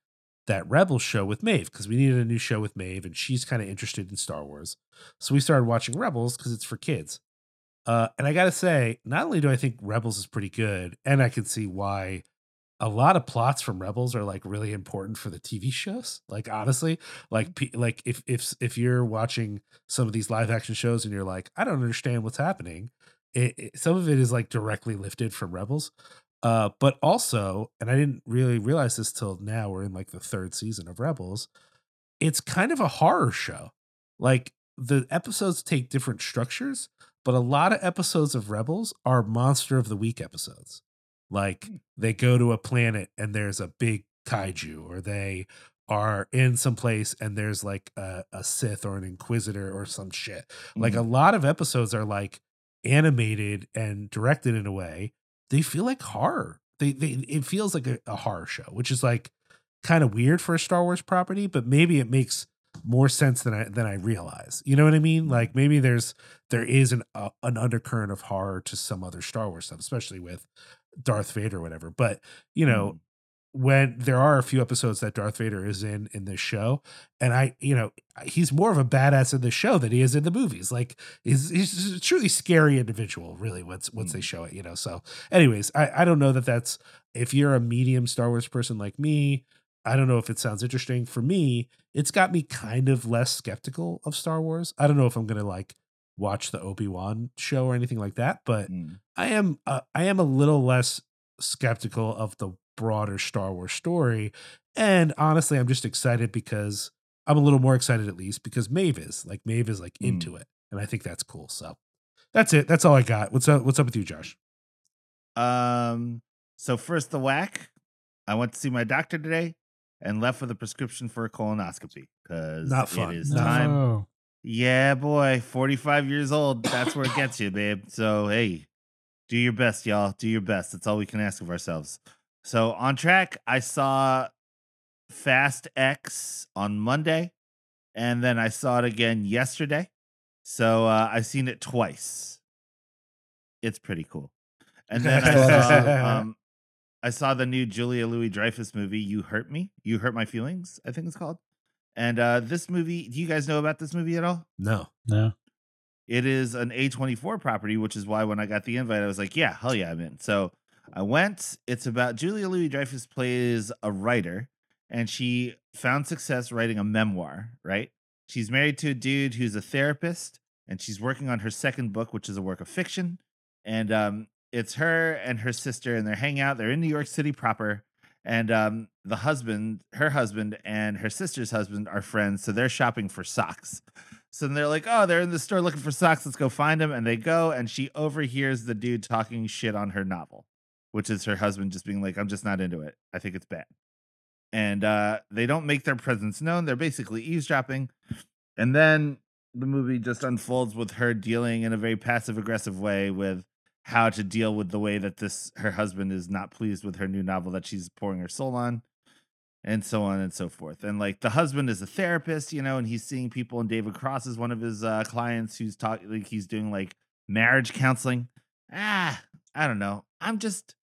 that Rebel show with Maeve because we needed a new show with Maeve and she's kind of interested in Star Wars. So we started watching Rebels because it's for kids. Uh, and I got to say, not only do I think Rebels is pretty good, and I can see why a lot of plots from Rebels are like really important for the TV shows. Like honestly, like like if if if you're watching some of these live action shows and you're like, I don't understand what's happening. It, it- some of it is like directly lifted from Rebels. Uh, but also, and I didn't really realize this till now. We're in like the third season of Rebels. It's kind of a horror show. Like the episodes take different structures, but a lot of episodes of Rebels are monster of the week episodes. Like mm. they go to a planet and there's a big kaiju, or they are in some place and there's like a, a Sith or an Inquisitor or some shit. Like a mm-hmm. lot of episodes are like animated and directed in a way they feel like horror they they it feels like a, a horror show, which is like kind of weird for a Star Wars property, but maybe it makes more sense than I than I realize. You know what I mean? Mm-hmm. Like maybe there's there is an uh, an undercurrent of horror to some other Star Wars stuff, especially with Darth Vader or whatever. But you know, Mm. when there are a few episodes that Darth Vader is in in this show, and I, you know, he's more of a badass in the show than he is in the movies. Like he's he's a truly scary individual, really. Once once they show it, you know. So, anyways, I I don't know that that's if you're a medium Star Wars person like me. I don't know if it sounds interesting for me. It's got me kind of less skeptical of Star Wars. I don't know if I'm gonna like watch the Obi Wan show or anything like that, but Mm. I am uh, I am a little less skeptical of the broader Star Wars story, and honestly, I'm just excited because I'm a little more excited at least because Maeve is like Maeve is like Mm. into it, and I think that's cool. So that's it. That's all I got. What's up? What's up with you, Josh? Um. So first, the whack. I went to see my doctor today and left with a prescription for a colonoscopy because it is Not time. Yeah, boy, forty-five years old. That's where it gets you, babe. So hey, do your best, y'all. Do your best. That's all we can ask of ourselves. So on track, I saw Fast X on Monday, and then I saw it again yesterday. So uh, I've seen it twice. It's pretty cool. And then I saw um, I saw the new Julia Louis Dreyfus movie, You Hurt Me. You Hurt My Feelings, I think it's called. And uh, this movie, do you guys know about this movie at all? No. No. It is an A24 property, which is why when I got the invite, I was like, yeah, hell yeah, I'm in. So I went. It's about Julia Louis Dreyfus plays a writer, and she found success writing a memoir, right? She's married to a dude who's a therapist, and she's working on her second book, which is a work of fiction. And um, it's her and her sister, and they're hanging out. They're in New York City proper. And um, the husband, her husband, and her sister's husband are friends. So they're shopping for socks. So they're like, oh, they're in the store looking for socks. Let's go find them. And they go, and she overhears the dude talking shit on her novel, which is her husband just being like, I'm just not into it. I think it's bad. And uh, they don't make their presence known. They're basically eavesdropping. And then the movie just unfolds with her dealing in a very passive aggressive way with how to deal with the way that this her husband is not pleased with her new novel that she's pouring her soul on and so on and so forth. And like the husband is a therapist, you know, and he's seeing people. And David Cross is one of his uh, clients who's talking, like he's doing like marriage counseling. Ah, I don't know. I'm just,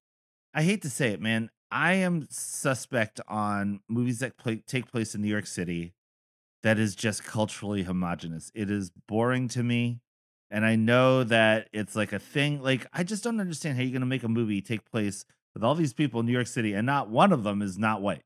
I hate to say it, man. I am suspect on movies that play, take place in New York City that is just culturally homogenous. It is boring to me. And I know that it's like a thing. Like, I just don't understand how you're going to make a movie take place with all these people in New York City and not one of them is not white.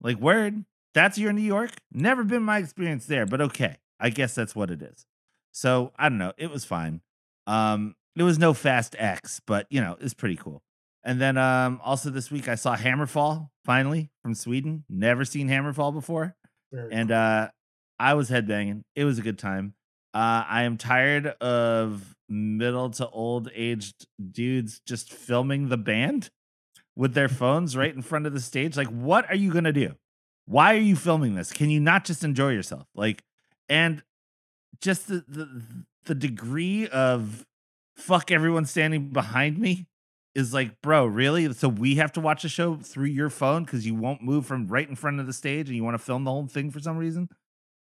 Like, word, that's your New York. Never been my experience there, but okay. I guess that's what it is. So I don't know. It was fine. Um, it was no Fast X, but you know, it's pretty cool. And then um also this week I saw Hammerfall finally from Sweden. Never seen Hammerfall before. And uh I was headbanging. It was a good time. Uh I am tired of middle to old aged dudes just filming the band with their phones right in front of the stage. Like, what are you gonna do? Why are you filming this? Can you not just enjoy yourself? Like, and just the the, the degree of fuck everyone standing behind me is like, bro, really? So we have to watch the show through your phone because you won't move from right in front of the stage and you want to film the whole thing for some reason?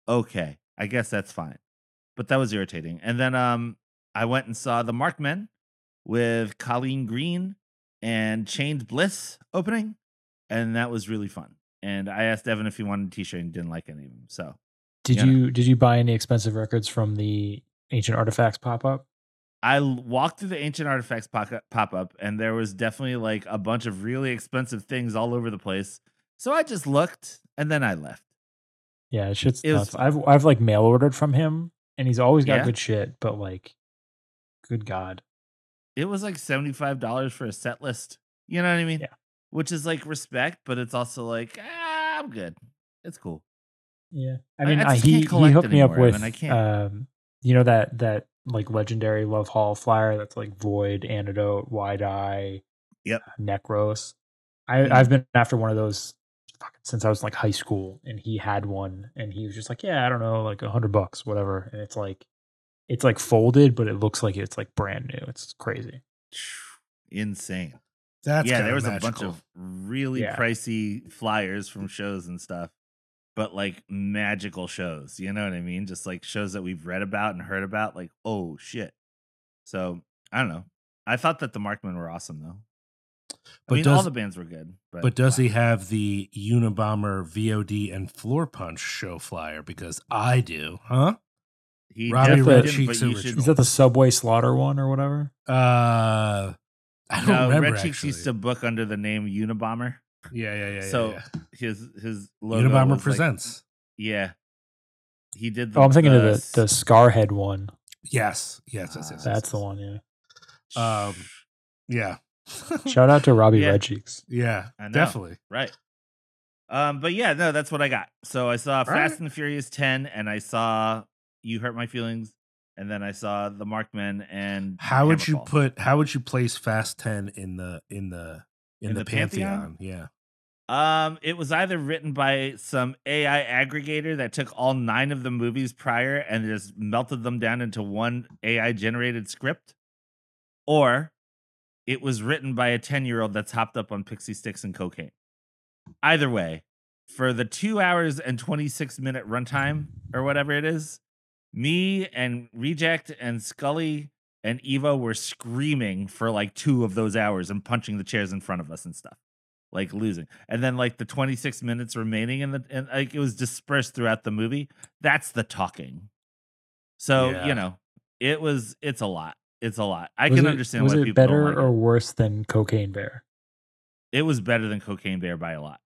Okay, I guess that's fine. But that was irritating. And then um I went and saw the Marked Men with Colleen Green and Chained Bliss opening, and that was really fun. And I asked Evan if he wanted a t-shirt and didn't like any of them. So Did Yeah. you did you buy any expensive records from the ancient artifacts pop up? I walked through the ancient artifacts pop up, and there was definitely like a bunch of really expensive things all over the place. So I just looked, and then I left. Yeah, shit's It was nuts. I've I've like mail ordered from him, and he's always got Yeah? good shit. But like, good god, It was like seventy five dollars for a set list. You know what I mean? Yeah. Which is like respect, but it's also like ah, I'm good. It's cool. yeah. I mean, I I he he hooked me up with I can't. um, you know that that like legendary Love Hall flyer that's like Void, Antidote, Wide Eye, Yep. Necros. I Mhm. I've been after one of those since I was like high school, and he had one, and he was just like, yeah, I don't know, like a hundred bucks, whatever, and it's like. It's like folded, but it looks like it's like brand new. It's crazy. Insane. That's yeah, there was a bunch of really Yeah. pricey flyers from shows and stuff, but like magical shows. You know what I mean? Just like shows that we've read about and heard about. Like, oh shit. So I don't know. I thought that the Marked Men were awesome though. I But mean, all the bands were good. But, But does he have the Unabomber VOD and Floor Punch show flyer? Because I do, huh? He Robbie definitely Red Cheeks but you original. should. Is that the Subway Slaughter one or whatever? Uh, I don't No, remember. Red Cheeks actually. used to book under the name Unabomber. yeah, yeah, yeah. so yeah, his his yeah. logo Unabomber was like- presents. yeah, he did. The, Oh, I'm thinking of the the the Scarhead one. yes, yes, yes, yes. yes, That's the one. Yeah. Um, yeah, Shout out to Robbie Yeah. Red Cheeks. yeah, I know. definitely. Right. Um, but yeah, no, that's what I got. So I saw Fast right. and the Furious 10 and I saw You Hurt My Feelings, and then I saw The Marked Men and How would you Hammerfall. put? How would you place Fast Ten in the in the in, In the, the Pantheon? pantheon? Yeah. Um, it was either written by some AI aggregator that took all nine of the movies prior and just melted them down into one AI generated script, or it was written by a 10 year old that's hopped up on pixie sticks and cocaine. Either way, for the two hours and 26 minute runtime or whatever it is, me and Reject and Scully and Eva were screaming for like two of those hours and punching the chairs in front of us and stuff like losing. And then like the 26 minutes remaining in the and like it was dispersed throughout the movie. That's the talking. So, Yeah. you know, it was it's a lot. It's a lot. I Was can it- understand Was why it people better don't like or it. worse than Cocaine Bear? It was better than Cocaine Bear by a lot.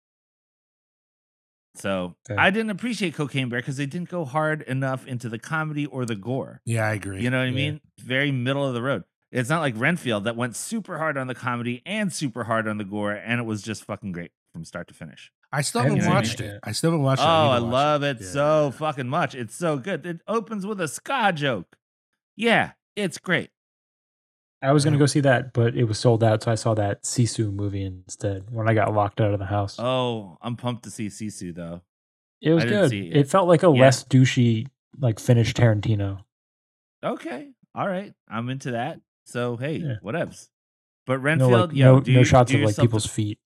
So Okay. I didn't appreciate Cocaine Bear because they didn't go hard enough into the comedy or the gore. Yeah, I agree. You know what I mean? Very middle of the road. It's not like Renfield that went super hard on the comedy and super hard on the gore, and it was just fucking great from start to finish. I still haven't haven't watched seen it. it I still haven't watched Oh, it. need I watch love it Yeah. so fucking much. It's so good. It opens with a ska joke. Yeah, it's great. I was gonna go see that, but it was sold out, so I saw that Sisu movie instead when I got locked out of the house. Oh, I'm pumped to see Sisu though. it was good. it It. felt like a Yeah. less douchey, like finished Tarantino. Okay, all right, I'm into that. So hey, Yeah. whatevs. But No, Renfield, like yo, no, do no you- shots of like people's feet.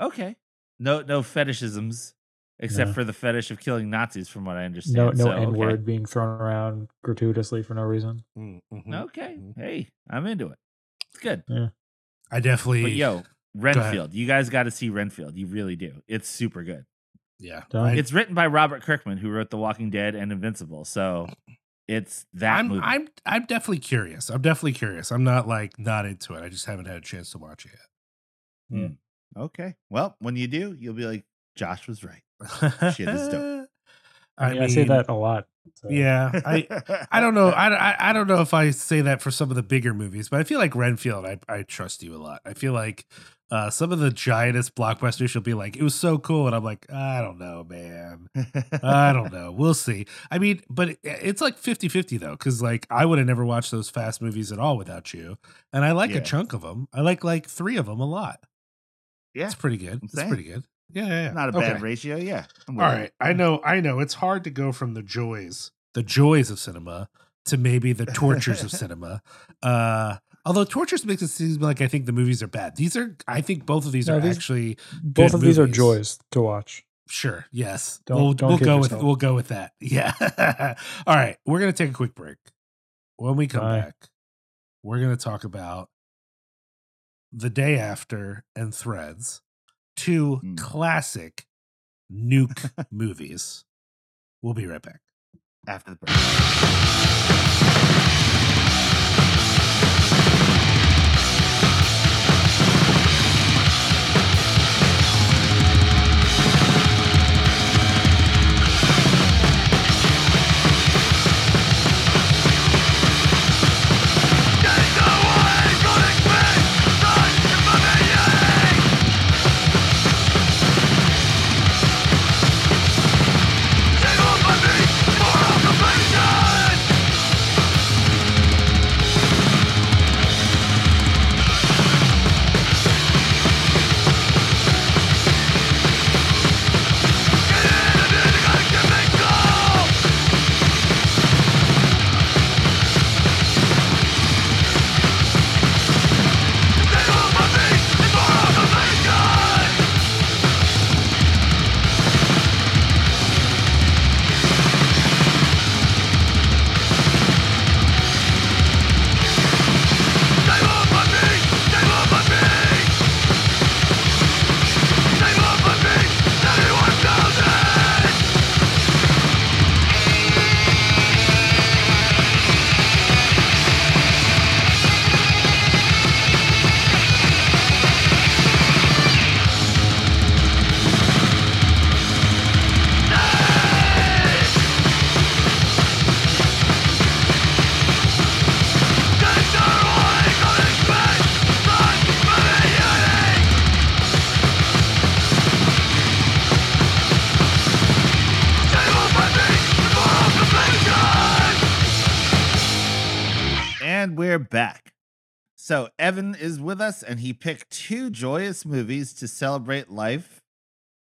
Okay, no, no fetishisms, except No. for the fetish of killing Nazis, from what I understand. No, no So, N okay. word being thrown around gratuitously for no reason. Mm, mhm. Okay, Mhm. hey, I'm into it. It's good. I definitely. But yo. Renfield, you guys got to see Renfield. You really do. It's super good. yeah. Done. I, It's written by Robert Kirkman, who wrote The Walking Dead and Invincible. So it's that I'm movie. I'm I'm definitely curious. I'm definitely curious. I'm not like not into it. I just haven't had a chance to watch it yet. okay. Well, when you do, you'll be like, Josh was right. Yet. Shit is dope. I, mean, I say that a lot. so- Yeah, I I don't know. I, I I don't know if I say that for some of the bigger movies, but I feel like Renfield. I I trust you a lot. I feel like uh, some of the giantest blockbusters, she'll be like, "It was so cool," and I'm like, "I don't know, man. I don't know. We'll see." I mean, but it, it's like 50-50 though, because like I would have never watched those fast movies at all without you, and I like Yeah. a chunk of them. I like like three of them a lot. Yeah, It's pretty good. It's pretty good. Yeah, yeah, yeah. Not a Okay. bad ratio. Yeah. I'm All with it. right. I know, I know. It's hard to go from the joys, the joys of cinema to maybe the tortures of cinema. Uh although tortures makes it seem like I think the movies are bad. These are I think both of these No, are these- actually Both good of these are joys to watch. sure. Yes. Don't- we'll don't we'll kid go with we'll go with that. Yeah. All right. We're gonna take a quick break. When we come Bye. back, we're gonna talk about the day after and threads, two Mm. classic nuke movies. We'll be right back. After the break. So Evan is with us, and he picked two joyous movies to celebrate life.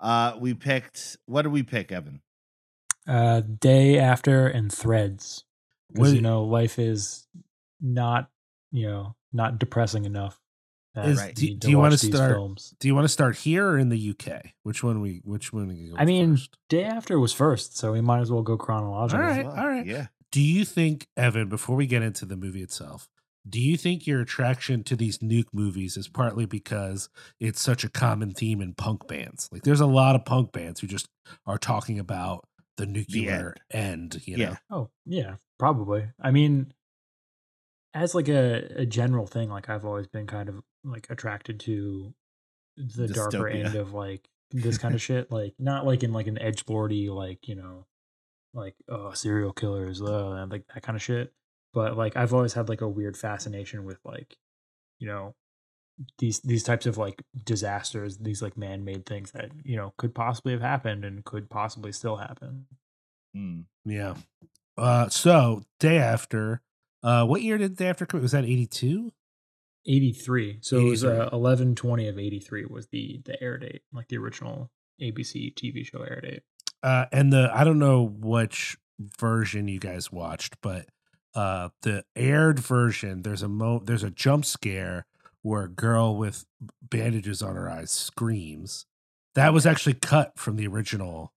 Uh, we picked. What did we pick, Evan? Uh, day after and threads. Because you know, life is not you know not depressing enough. that Is- we do- need do you wanna start- Films. Do you want to start here or in the UK? Which one we? Which one? We go I mean, first? day after was first, so we might as well go chronological. All right, Well, all right. Yeah. Do you think, Evan, before we get into the movie itself, do you think your attraction to these nuke movies is partly because it's such a common theme in punk bands? Like, there's a lot of punk bands who just are talking about the nuclear end. you Yeah. know? Oh, yeah, probably. I mean, as like a, a general thing, like I've always been kind of like attracted to the darker end of like this kind of shit. Like not like in like an edge lordy, like, you know, like oh serial killers, uh, and like that kind of shit. But like I've always had like a weird fascination with like, you know, these these types of like disasters, these like man made things that, you know, could possibly have happened and could possibly still happen. Mm. Yeah. Uh, so, day after, uh, what year did day after come? Was that 82? 83 so it was 83. uh, 11 20 of 83 was the the air date like the original abc tv show air date uh and the i don't know which version you guys watched but uh the aired version there's a mo there's a jump scare where a girl with bandages on her eyes screams that was actually cut from the original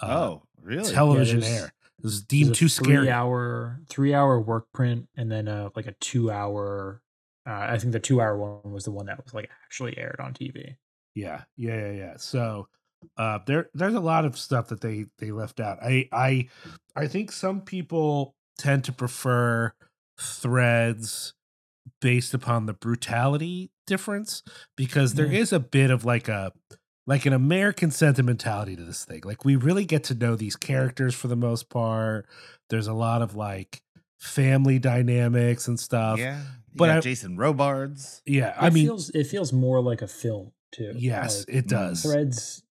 uh, oh, really? television there's- air it was deemed a too scary three hour three hour work print and then uh like a two hour uh, i think the two hour one was the one that was like actually aired on tv Yeah, yeah, yeah, yeah. So uh there there's a lot of stuff that they they left out. I I I think some people tend to prefer threads based upon the brutality difference because there Yeah. is a bit of like a like an American sentimentality to this thing. Like we really get to know these characters for the most part. There's a lot of like family dynamics and stuff. yeah. You but I- Jason Robards. Yeah, I it mean feels it feels more like a film too yes, Like, it mm. does. threads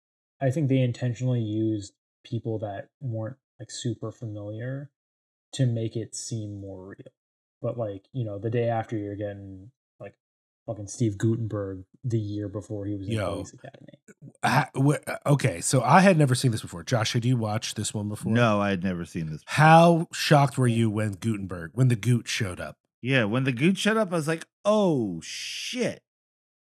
i think they intentionally used people that weren't like super familiar to make it seem more real but like you know the day after you're getting like fucking steve guttenberg the year before he was in Yo. police academy Ha- wh- okay, so I had never seen this before. Josh, had you watched this one before? No, I had never seen this. How shocked were you when Guttenberg, when the Goot showed up? Yeah, when the goot showed up, I was like, "Oh shit!"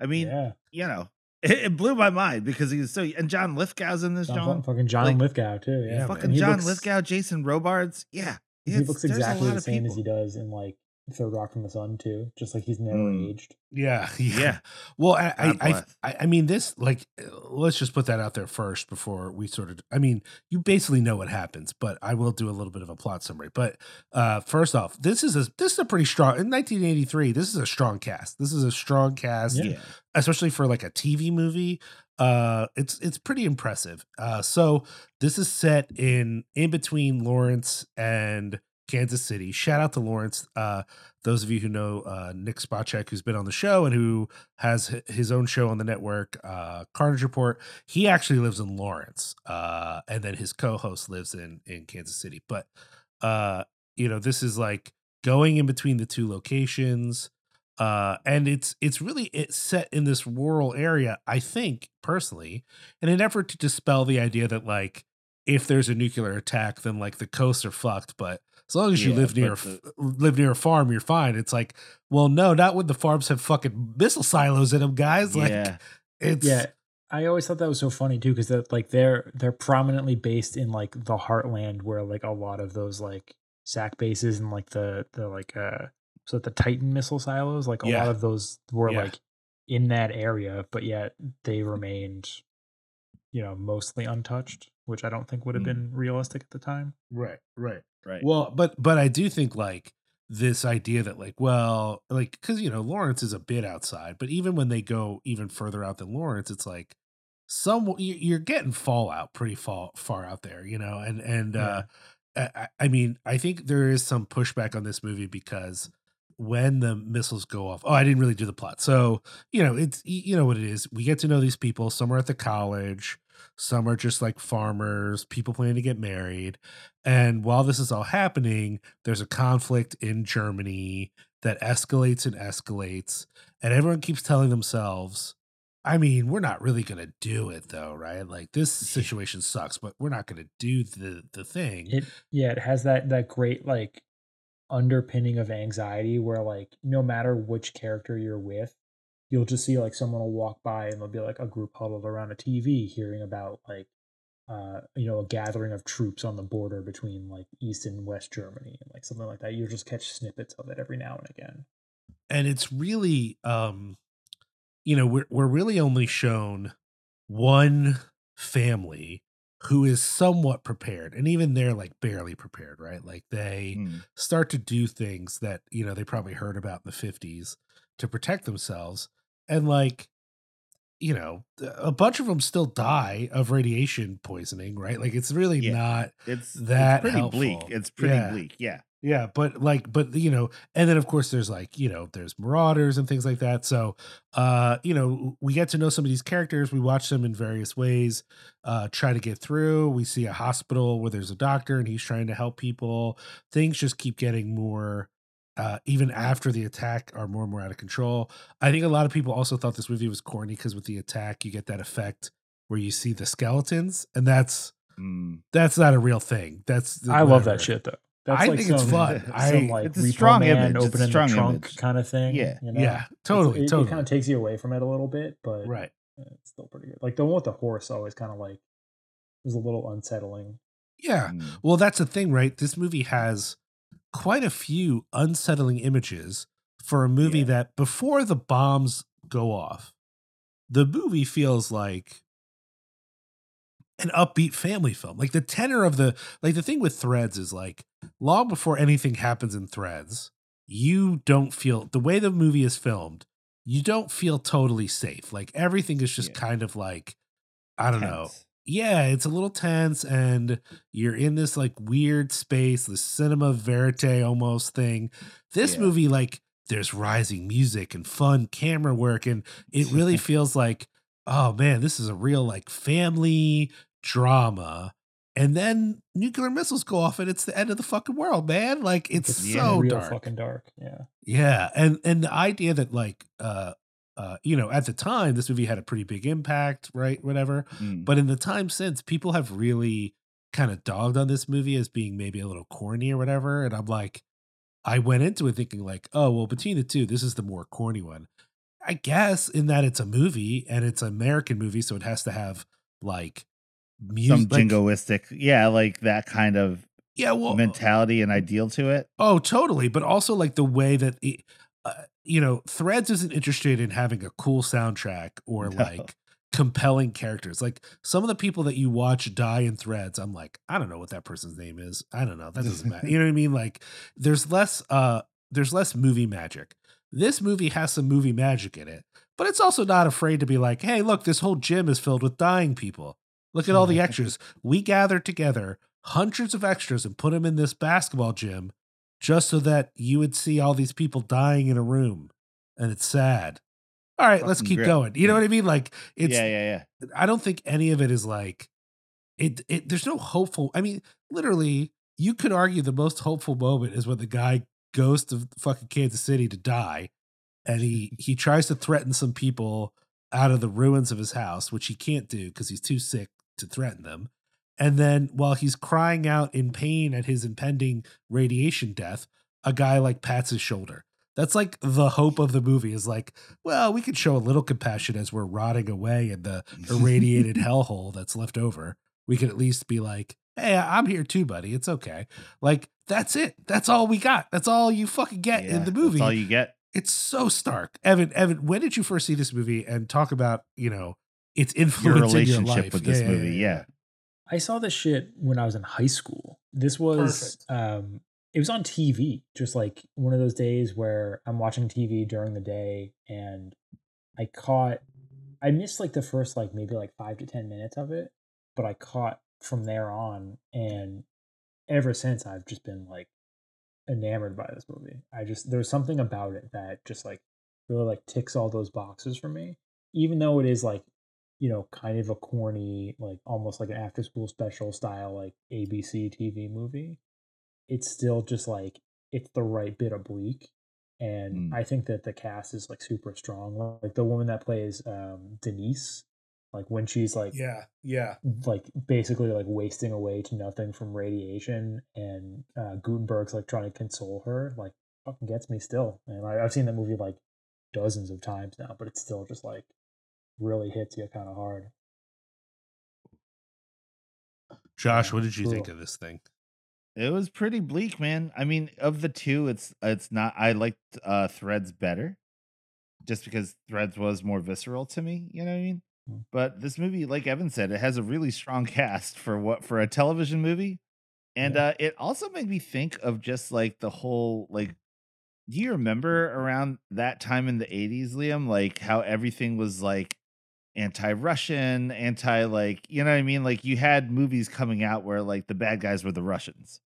I mean, yeah you know, it, it blew my mind because he was so. And John Lithgow's in this. John, John, fucking john like- lithgow too yeah, Yeah, fucking John looks- Lithgow, Jason Robards. Yeah, he it's- looks exactly the same as he does in like third rock from the sun too just like he's never Mm. aged Yeah, yeah. Yeah, Well, I, I, I. I, I mean, this like, let's just put that out there first before we sort of. I mean, you basically know what happens, but I will do a little bit of a plot summary. But uh first off, this is a this is a pretty strong in 1983. This is a strong cast. This is a strong cast. Yeah. yeah. especially for like a TV movie. Uh, it's it's pretty impressive. Uh, so this is set in in between Lawrence and Kansas City. Shout out to Lawrence. Uh, those of you who know uh, Nick Spacek, who's been on the show and who has his own show on the network, uh, Carnage Report. He actually lives in Lawrence, uh, and then his co-host lives in in Kansas City. But uh, you know, this is like going in between the two locations uh and it's it's really it's set in this rural area i think personally in an effort to dispel the idea that like if there's a nuclear attack then like the coasts are fucked but as long as you Yeah, live near a live near a farm you're fine it's like well no not when the farms have fucking missile silos in them guys like yeah. it's yeah i always thought that was so funny too because that like they're they're prominently based in like the heartland where like a lot of those like sac bases and like the the like uh so the titan missile silos like a Yeah. lot of those were Yeah. like in that area but yet they remained you know mostly untouched which i don't think would have Mm. been realistic at the time right right Right. Well, but but I do think like this idea that like well like because you know Lawrence is a bit outside, but even when they go even further out than Lawrence, it's like some you- you're getting fallout pretty far far out there, you know, and and uh I, I- I mean I think there is some pushback on this movie because when the missiles go off. Oh, I didn't really do the plot. So, you know, it's you know what it is. We get to know these people. Some are at the college, some are just like farmers, people planning to get married. And while this is all happening, there's a conflict in Germany. that escalates and escalates and everyone keeps telling themselves I mean, we're not really gonna do it though, right? Like this situation sucks, but we're not gonna do the the thing. It yeah, it has that that great like underpinning of anxiety where like no matter which character you're with, you'll just see like someone will walk by and there'll be like a group huddled around a TV hearing about like uh you know a gathering of troops on the border between like East and West Germany and like something like that. You'll just catch snippets of it every now and again. and it's really um you know we're we're really only shown one family who is somewhat prepared and even they're like barely prepared right like they Hmm. start to do things that you know they probably heard about in the 50s to protect themselves and like you know a bunch of them still die of radiation poisoning right like it's really Yeah. not It's That it's pretty helpful. bleak. It's pretty Yeah. bleak. Yeah. yeah, but like, but you know, and then of course there's like, you know, there's marauders and things like that. So, uh, you know, we get to know some of these characters. We watch them in various ways, uh, try to get through. We see a hospital where there's a doctor and he's trying to help people. Things just keep getting more, uh, even after the attack, are more and more out of control. I think a lot of people also thought this movie was corny because with the attack, you get that effect where you see the skeletons, and that's Mm. that's not a real thing. That's I love that shit though. That's I like think it's fun. Some I- like It's a strong Man image. It's a opening strong the trunk image. kind of thing. Yeah. you know? Yeah, It's- totally, It, totally. kind of takes you away from it a little bit, but right. it's still pretty good. Like the one with the horse always kind of like was a little unsettling. Yeah. Mm. Well, that's the thing, right? This movie has quite a few unsettling images for a movie Yeah. that before the bombs go off, the movie feels like an upbeat family film. Like the tenor of the like the thing with threads is like long before anything happens in threads, you don't feel the way the movie is filmed, you don't feel totally safe. Like everything is just Yeah. kind of like I don't know Tense. Yeah, it's a little tense, and you're in this like weird space, the cinema verite almost thing. This Yeah. movie, like, there's rising music and fun camera work, and it really feels like, oh man, this is a real like family drama. And then nuclear missiles go off, and it's the end of the fucking world, man. Like, it's It's so dark. fucking dark. Yeah. Yeah, and and the idea that like uh uh you know at the time this movie had a pretty big impact, right? Whatever. Mm. But in the time since, people have really kind of dogged on this movie as being maybe a little corny or whatever. And I'm like, I went into it thinking like, oh well, between the two, this is the more corny one. I guess in that it's a movie and it's an American movie, so it has to have like Some music. like- jingoistic, yeah, like that kind of yeah, well, mentality and ideal to it. Oh, totally. But also like the way that it, uh, you know, Threads isn't interested in having a cool soundtrack or No. like compelling characters. Like some of the people that you watch die in Threads, I'm like, I don't know what that person's name is. I don't know. That doesn't matter. You know what I mean? Like there's less uh there's less movie magic. This movie has some movie magic in it, but it's also not afraid to be like, hey, look, this whole gym is filled with dying people. Look at all the extras. We gathered together hundreds of extras and put them in this basketball gym just so that you would see all these people dying in a room and it's sad. All right, let's keep great. going. You know what I mean? Like it's yeah, yeah, yeah. I don't think any of it is like it it there's no hopeful. I mean, literally you could argue the most hopeful moment is when the guy goes to fucking Kansas City to die and he he tries to threaten some people out of the ruins of his house, which he can't do because he's too sick to threaten them. And then while he's crying out in pain at his impending radiation death, a guy like pats his shoulder. That's like the hope of the movie is like, well, we could show a little compassion as we're rotting away in the irradiated hellhole that's left over. We could at least be like, hey, I'm here too, buddy. It's okay. Like, that's it. That's all we got. That's all you fucking get Yeah, in the movie. That's all you get. it's so stark. Evan, Evan, when did you first see this movie and talk about, you know, its influence Your in your relationship life? with this yeah, movie, yeah, yeah. I saw this shit when I was in high school. This was um it was on TV, just like one of those days where I'm watching TV during the day and I caught I missed like the first like maybe like 5 to 10 minutes of it, but I caught from there on and ever since I've just been like enamored by this movie. I just there's something about it that just like really like ticks all those boxes for me. Even though it is like you know, kind of a corny, like almost like an after school special style, like ABC TV movie. It's still just like it's the right bit of bleak. and Mm. I think that the cast is like super strong. Like the woman that plays um, Denise, like when she's like Yeah, yeah. like basically like wasting away to nothing from radiation, and uh, Guttenberg's like trying to console her. Like fucking gets me still, and I, I've seen that movie like dozens of times now, but it's still just like really hits you kind of hard. Josh, what did you think of this thing? It was pretty bleak, man. I mean, of the two, it's it's not. I liked uh Threads better, just because Threads was more visceral to me. You know what I mean? Mm. But this movie, like Evan said, it has a really strong cast for what for a television movie, and Yeah. uh it also made me think of just like the whole like. Do you remember around that time in the '80s, Liam? Like how everything was like anti-Russian, anti like you know what I mean? Like you had movies coming out where like the bad guys were the Russians,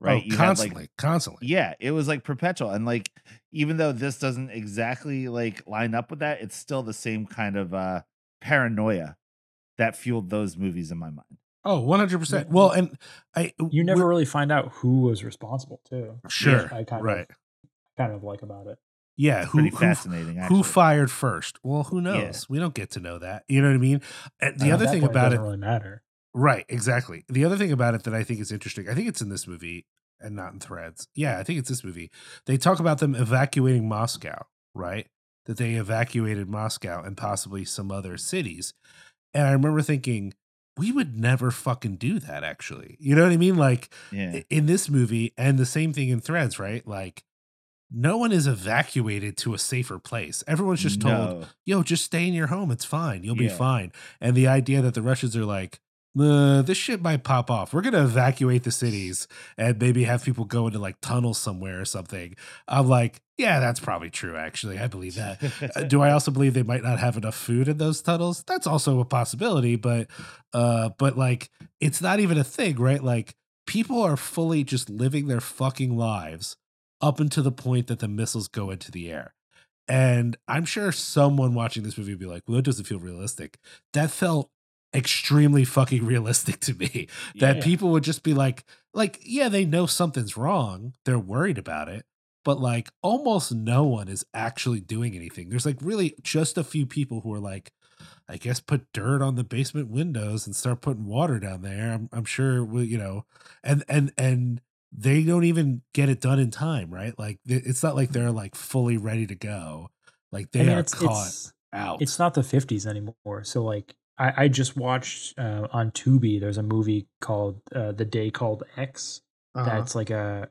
right? Oh, you had, constantly, like constantly. yeah, it was like perpetual, and like even though this doesn't exactly like line up with that, it's still the same kind of uh paranoia that fueled those movies in my mind. Oh, 100%. Well, and I You never really find out who was responsible too. Sure, I kind right. of kind of like about it. Yeah, who Pretty who, fascinating. Actually. who fired first? Well, who knows? Yeah. We don't get to know that. You know what I mean? And the at other thing about it, doesn't really matter. right? Exactly. The other thing about it that I think is interesting, I think it's in this movie and not in Threads. Yeah, I think it's this movie. They talk about them evacuating Moscow, right? That they evacuated Moscow and possibly some other cities. And I remember thinking, we would never fucking do that, actually. You know what I mean? Like, Yeah, in this movie and the same thing in threads right like no one is evacuated to a safer place everyone's just told No. yo just stay in your home it's fine you'll be fine and the idea that the russians are like uh, this shit might pop off. We're gonna evacuate the cities and maybe have people go into like tunnels somewhere or something. I'm like, yeah, that's probably true. Actually, I believe that. Uh, do I also believe they might not have enough food in those tunnels? That's also a possibility, but uh but like it's not even a thing, right? Like people are fully just living their fucking lives up until the point that the missiles go into the air. And I'm sure someone watching this movie would be like, well, it doesn't feel realistic. That felt extremely fucking realistic to me. That Yeah. people would just be like, like, yeah, they know something's wrong. They're worried about it. But like almost no one is actually doing anything. There's like really just a few people who are like, I guess put dirt on the basement windows and start putting water down there. I'm, I'm sure we, you know, and and and they don't even get it done in time, right? Like it's not like they're like fully ready to go. Like they I mean, are it's, caught it's out. it's not the 50s anymore. So like I, I just watched uh, on Tubi. There's a movie called uh, The Day Called X. Uh-huh. That's like a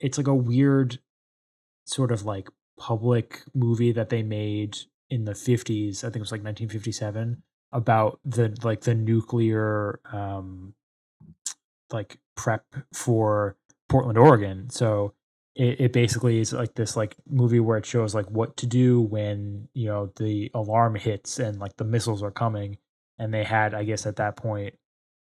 it's like a weird sort of like public movie that they made in the 50s. I think it was like 1957 about the like the nuclear um like prep for Portland, Oregon. So it, it basically is like this like movie where it shows like what to do when you know the alarm hits and like the missiles are coming. And they had i guess at that point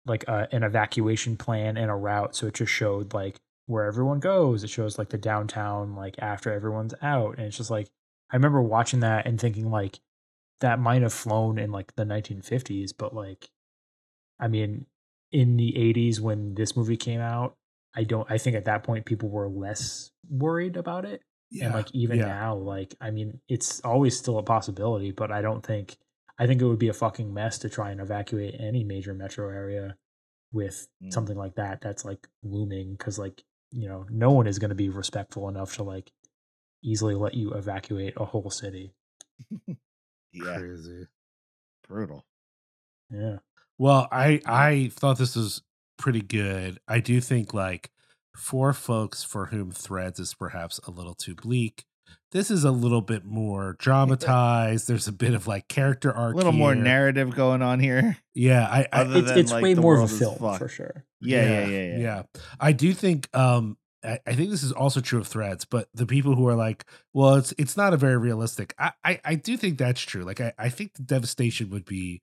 like a, an evacuation plan and a route. So it just showed like where everyone goes. It shows like the downtown like after everyone's out. And it's just like i remember watching that and thinking like that might have flown in like the 1950s but like i mean in the 80s when this movie came out i don't i think at that point people were less worried about it yeah, and like even yeah. now like i mean it's always still a possibility but i don't think i think it would be a fucking mess to try and evacuate any major metro area with Mm. something like that that's like looming because like you know no one is going to be respectful enough to like easily let you evacuate a whole city yeah, Crazy. brutal. yeah Well, I I thought this was pretty good. I do think like for folks for whom Threads is perhaps a little too bleak, this is a little bit more dramatized. There's a bit of like character arc, A little more narrative going on here. Yeah, I, I it's, than, it's like, way more of a film fucked. for sure Yeah, yeah, yeah, yeah. yeah. I do think um I, I think this is also true of threads, but the people who are like, well, it's it's not a very realistic. I I, I do think that's true. Like I, I think the devastation would be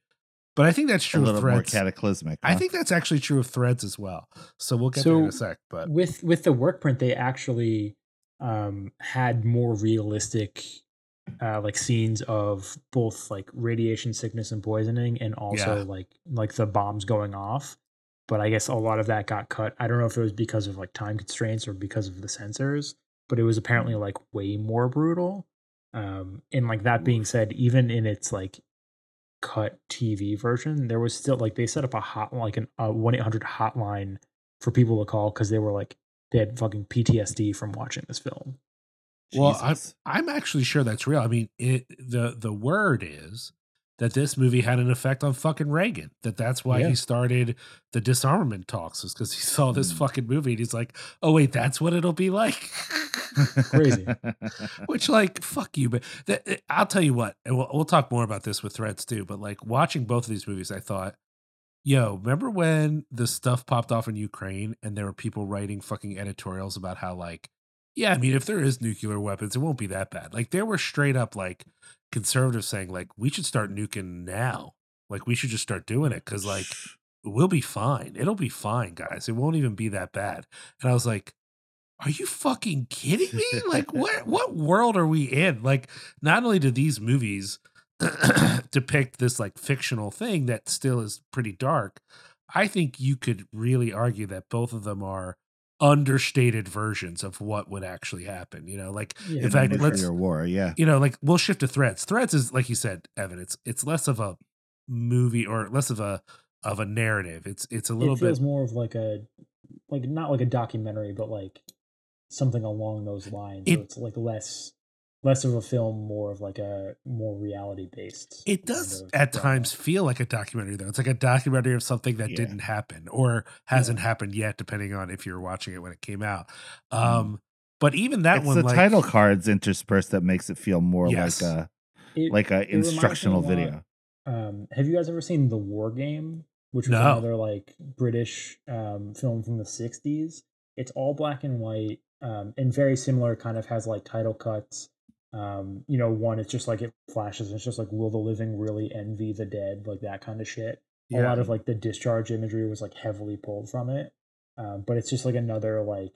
but I think that's A true of little more threads. cataclysmic. I think that's actually true of threads as well. So we'll get there in a sec. But with with the work print they actually um had more realistic uh like scenes of both like radiation sickness and poisoning and also Yeah. like like the bombs going off but i guess a lot of that got cut i don't know if it was because of like time constraints or because of the censors but it was apparently like way more brutal. Um, and like that being said, even in its like cut TV version, there was still like they set up a hot like an a one eight hundred hotline for people to call because they were like they had fucking PTSD from watching this film. Well, I'm I'm actually sure that's real. I mean, it the the word is that this movie had an effect on fucking Reagan. That that's why Yeah. he started the disarmament talks, is because he saw this Mm. fucking movie and he's like, oh wait, that's what it'll be like. Crazy. Which, like, fuck you. But th- eh, I'll tell you what, and we'll, we'll talk more about this with threads too. But like watching both of these movies, I thought, yo, remember when the stuff popped off in Ukraine and there were people writing fucking editorials about how, like, yeah, I mean, if there is nuclear weapons, it won't be that bad. Like, there were straight up like conservatives saying, like, we should start nuking now. Like, we should just start doing it because, like, we'll be fine. It'll be fine, guys. It won't even be that bad. And I was like, are you fucking kidding me? Like, what what world are we in? Like, not only do these movies depict this like fictional thing that still is pretty dark, I think you could really argue that both of them are understated versions of what would actually happen. You know, like Yeah, in fact, let's war, yeah. you know, like we'll shift to threads. Threads is like you said, Evan. It's it's less of a movie or less of a of a narrative. It's it's a little it feels bit more of like a like not like a documentary, but like something along those lines. It- so it's like less less of a film, more of like a more reality based. It does at times feel like a documentary, though. It's like a documentary of something that Yeah. didn't happen or hasn't happened yet, depending on if you're watching it when it came out. Um, but even that it's one, the like, title cards interspersed that makes it feel more Yes. like a It- like a it reminds instructional lot- video. Um, have you guys ever seen The War Game, which was No. another like British um, film from the '60s? It's all black and white um, and very similar. Kind of has like title cuts. Um, you know, one it's just like it flashes. And it's just like, will the living really envy the dead? Like that kind of shit. A lot of like the discharge imagery was like heavily pulled from it. Um, but it's just like another like,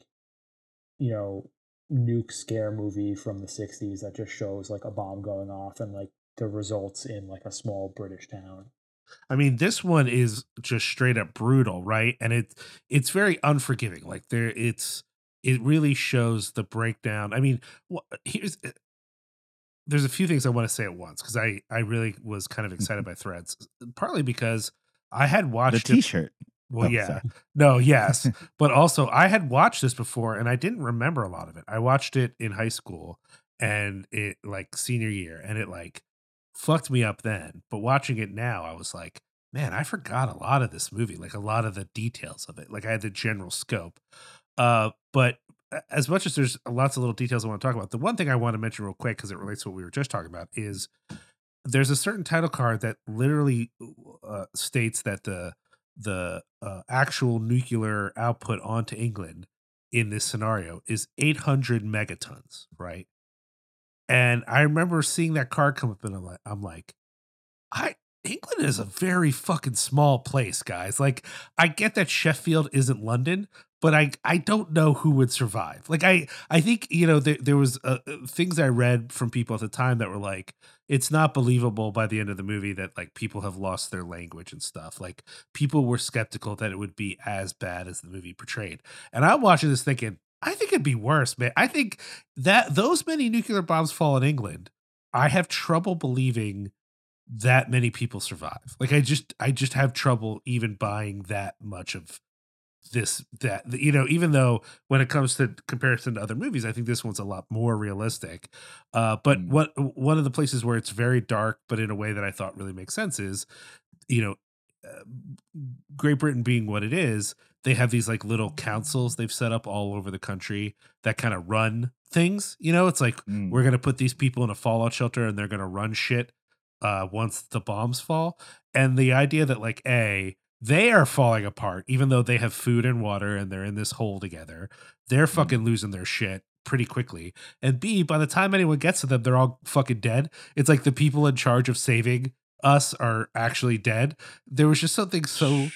you know, nuke scare movie from the '60s that just shows like a bomb going off and like the results in like a small British town. I mean, this one is just straight up brutal, right? And it it's very unforgiving. Like there, it's it really shows the breakdown. I mean, here's eh, there's a few things I want to say at once because I I really was kind of excited by Threads, partly because I had watched it T-shirt. Well, Oh, yeah. sorry. No, yes. but also, I had watched this before and I didn't remember a lot of it. I watched it in high school and it like senior year and it like fucked me up then. But watching it now, I was like, man, I forgot a lot of this movie, like a lot of the details of it. Like I had the general scope. Uh, but as much as there's lots of little details I want to talk about, the one thing I want to mention real quick because it relates to what we were just talking about is there's a certain title card that literally uh, states that the the uh, actual nuclear output onto England in this scenario is 800 megatons, right? And I remember seeing that card come up, and I'm like, I'm like, I England is a very fucking small place, guys. Like, I get that Sheffield isn't London, but I I don't know who would survive. Like, I I think you know there there was uh, uh, things I read from people at the time that were like, it's not believable by the end of the movie that like people have lost their language and stuff. Like, people were skeptical that it would be as bad as the movie portrayed. And I'm watching this thinking, I think it'd be worse, man. I think that those many nuclear bombs fall in England. I have trouble believing that many people survive. Like I just I just have trouble even buying that much of this that you know even though when it comes to comparison to other movies I think this one's a lot more realistic. Uh but Mm. what one of the places where it's very dark but in a way that I thought really makes sense is you know uh, Great Britain being what it is, they have these like little councils they've set up all over the country that kind of run things. You know, it's like Mm. we're gonna put these people in a fallout shelter and they're gonna run shit uh once the bombs fall. And the idea that like a they are falling apart, even though they have food and water and they're in this hole together. They're fucking losing their shit pretty quickly. And B, by the time anyone gets to them, they're all fucking dead. It's like the people in charge of saving us are actually dead. There was just something so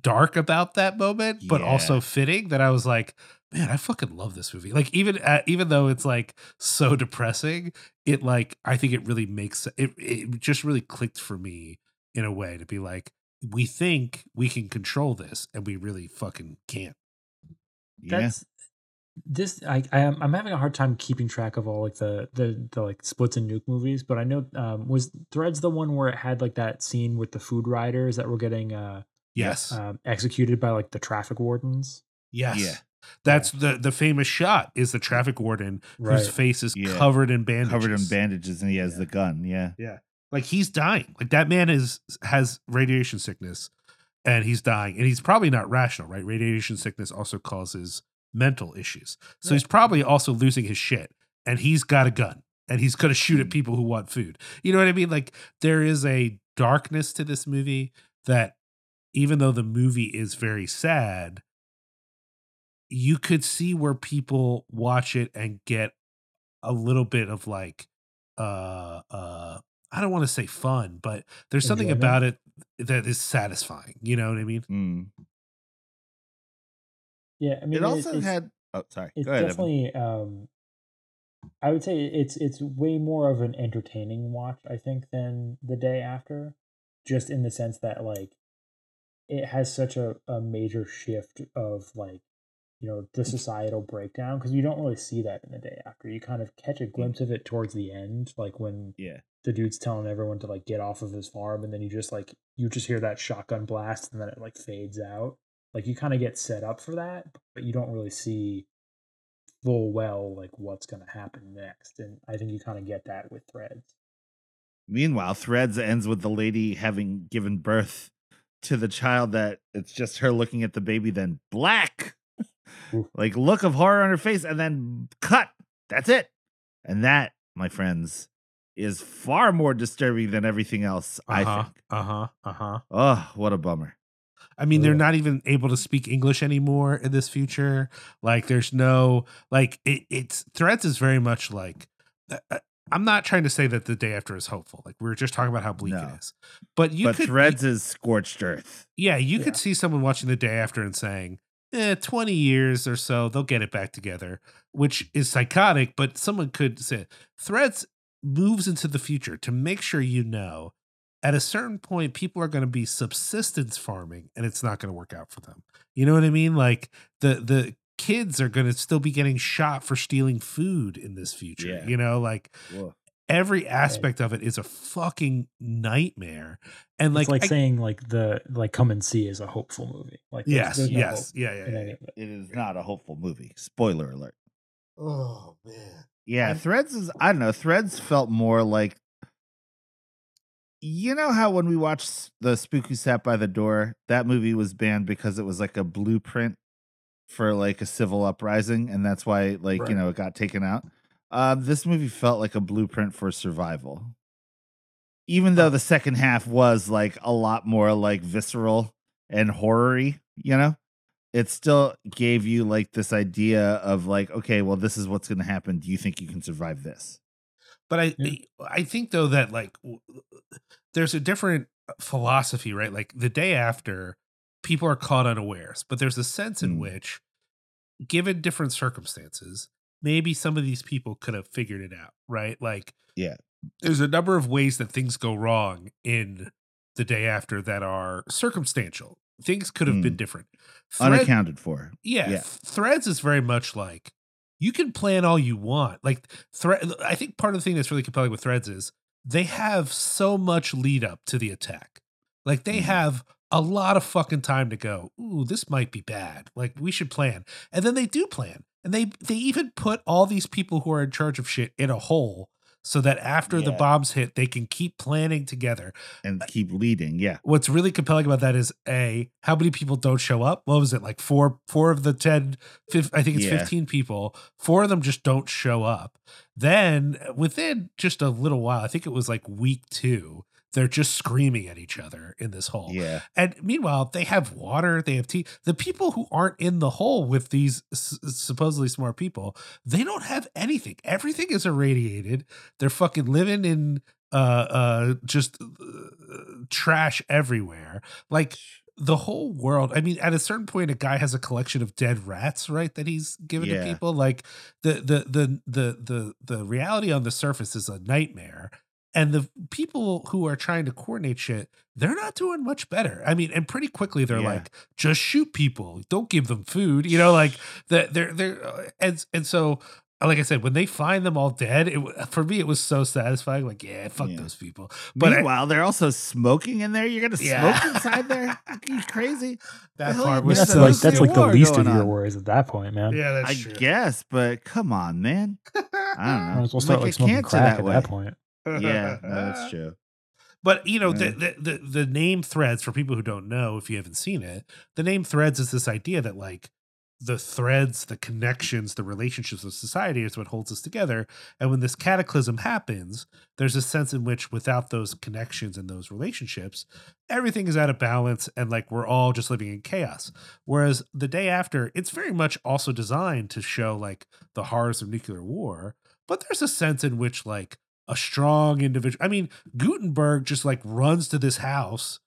dark about that moment, but also fitting that I was like, man, I fucking love this movie. Like even uh, even though it's like so depressing, it like I think it really makes it. It just really clicked for me in a way to be like, we think we can control this, and we really fucking can't. Yeah. That's this I, I am I'm having a hard time keeping track of all like the the the like splits and nuke movies, but I know um was Threads the one where it had like that scene with the food riders that were getting uh Yes. um, executed by like the traffic wardens. yes. Yeah. That's the the famous shot is the traffic warden Right. whose face is Yeah. covered in bandages. Covered in bandages, and he has Yeah. the gun. Yeah. Yeah. Like he's dying. Like that man is has radiation sickness and he's dying. And he's probably not rational, right? Radiation sickness also causes mental issues. So he's probably also losing his shit. And he's got a gun. And he's gonna shoot at people who want food. You know what I mean? Like there is a darkness to this movie that even though the movie is very sad, you could see where people watch it and get a little bit of like uh uh I don't want to say fun, but there's something Enjoyment? about it that is satisfying. You know what I mean? Mm. Yeah, I mean It also had. Oh, sorry. it's Go ahead. Definitely um I would say it's it's way more of an entertaining watch, I think, than the day after. Just in the sense that like it has such a, a major shift of like you know the societal breakdown because you don't really see that in the day after you kind of catch a glimpse of it towards the end like when Yeah. The dude's telling everyone to like get off of his farm and then you just like you just hear that shotgun blast and then it like fades out like you kind of get set up for that but you don't really see full well like what's going to happen next and i think you kind of get that with threads Meanwhile, Threads ends with the lady having given birth to the child that it's just her looking at the baby, then black, like look of horror on her face, and then cut. That's it. And that, my friends, is far more disturbing than everything else, I Uh-huh. think. Uh-huh. Uh-huh. Oh, what a bummer. I mean, they're not even able to speak English anymore in this future. Like, there's no like it, it's threads is very much like. uh, uh, I'm not trying to say that the day after is hopeful. Like we were just talking about how bleak No. it is, but you but could Threads is scorched earth. yeah, you Yeah. could see someone watching the day after and saying, eh, 20 years or so, they'll get it back together, which is psychotic, but someone could say threads moves into the future to make sure you know at a certain point people are going to be subsistence farming and it's not going to work out for them. You know what I mean? Like the the kids are going to still be getting shot for stealing food in this future. Yeah. You know, like Whoa. every aspect of it is a fucking nightmare. And like, it's like I- saying like the like come and see is a hopeful movie like there's- yes, there's no yes, hope yeah, yeah, yeah. it. It is not a hopeful movie. Spoiler alert. Oh man. Yeah, I'm- Threads is I don't know. Threads felt more like you know how when we watched the Spook Who Sat by the Door, that movie was banned because it was like a blueprint for like a civil uprising, and that's why like Right. you know it got taken out. Uh, this movie felt like a blueprint for survival, even though the second half was like a lot more like visceral and horror-y, You know, it still gave you like this idea of like, okay, well, this is what's going to happen. Do you think you can survive this? But I Yeah. Eh, I think though that like w- uh, there's a different uh, philosophy, right? Like the day after, people are caught unawares, but there's a sense in Mm. which, given different circumstances, maybe some of these people could have figured it out, right? Like, Yeah. there's a number of ways that things go wrong in the day after that are circumstantial. Things could have been different. Thread- Unaccounted for. yeah, Yeah. Threads is very much like you can plan all you want like thread i think part of the thing that's really compelling with threads is they have so much lead up to the attack like they Mhm. have a lot of fucking time to go ooh this might be bad like we should plan and then they do plan and they they even put all these people who are in charge of shit in a hole so that after the bombs hit they can keep planning together and uh, keep leading. Yeah. what's really compelling about that is a how many people don't show up what was it like four four of the 10 fif- i think it's Yeah. 15 people four of them just don't show up then uh, within just a little while i think it was like week two they're just screaming at each other in this hole Yeah. and meanwhile, they have water, they have tea. The people who aren't in the hole with these s- supposedly smart people, they don't have anything. Everything is irradiated. They're fucking living in uh uh just uh, trash everywhere. Like the whole world. I mean, at a certain point, a guy has a collection of dead rats, right? That he's given Yeah. to people. Like the the the the the the reality on the surface is a nightmare. And the people who are trying to coordinate shit, they're not doing much better. I mean, and pretty quickly they're Yeah. like, just shoot people, don't give them food. You know, like that. They're they're uh, and and so. Like I said, when they find them all dead, it, for me it was so satisfying. Like, yeah, fuck Yeah. those people. But I- they're also smoking in there. You're gonna Yeah. smoke inside there? Are you crazy? that hell part was that's There's like that's like the least of your on. worries at that point, man. yeah, that's I true. guess, but come on, man. I don't know. Might as well start Make like a smoking cancer crack that at way. that point. Yeah, no, that's true. But you know, Yeah. the the the name threads for people who don't know, if you haven't seen it, the name threads is this idea that like the threads, the connections, the relationships of society is what holds us together. And when this cataclysm happens, there's a sense in which without those connections and those relationships, everything is out of balance and like we're all just living in chaos. Whereas the day after, it's very much also designed to show like the horrors of nuclear war, but there's a sense in which like a strong individual. I mean, Guttenberg just like runs to this house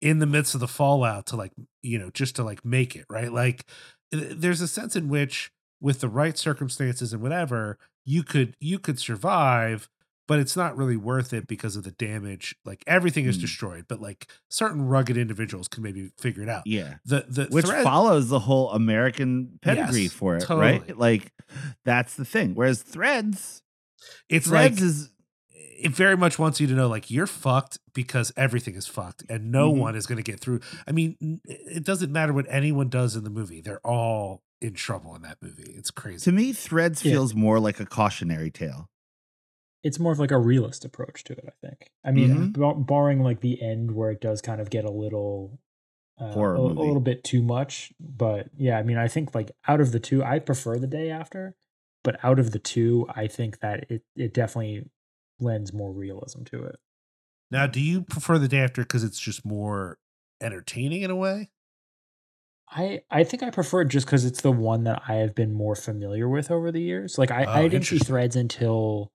in the midst of the fallout to like, you know, just to like make it, right? Like there's a sense in which with the right circumstances and whatever, you could you could survive, but it's not really worth it because of the damage. Like everything is Mm. destroyed, but like certain rugged individuals can maybe figure it out. Yeah. The the Which thread- follows the whole American pedigree Yes, for it, totally. right? Like that's the thing. Whereas threads, it's like threads is it very much wants you to know like you're fucked because everything is fucked and no Mhm. one is going to get through. I mean, it doesn't matter what anyone does in the movie. They're all in trouble in that movie. It's crazy. to me, threads Yeah. feels more like a cautionary tale. It's more of like a realist approach to it, I think. I mean, Mhm. bar- barring like the end where it does kind of get a little uh, Horror a, a little bit too much, but yeah, I mean, I think like out of the two, I prefer the day after, but out of the two, I think that it it definitely lends more realism to it. now, do you prefer the day after because it's just more entertaining in a way? I I think I prefer it just because it's the one that I have been more familiar with over the years. Like I, Oh, I didn't see. Threads until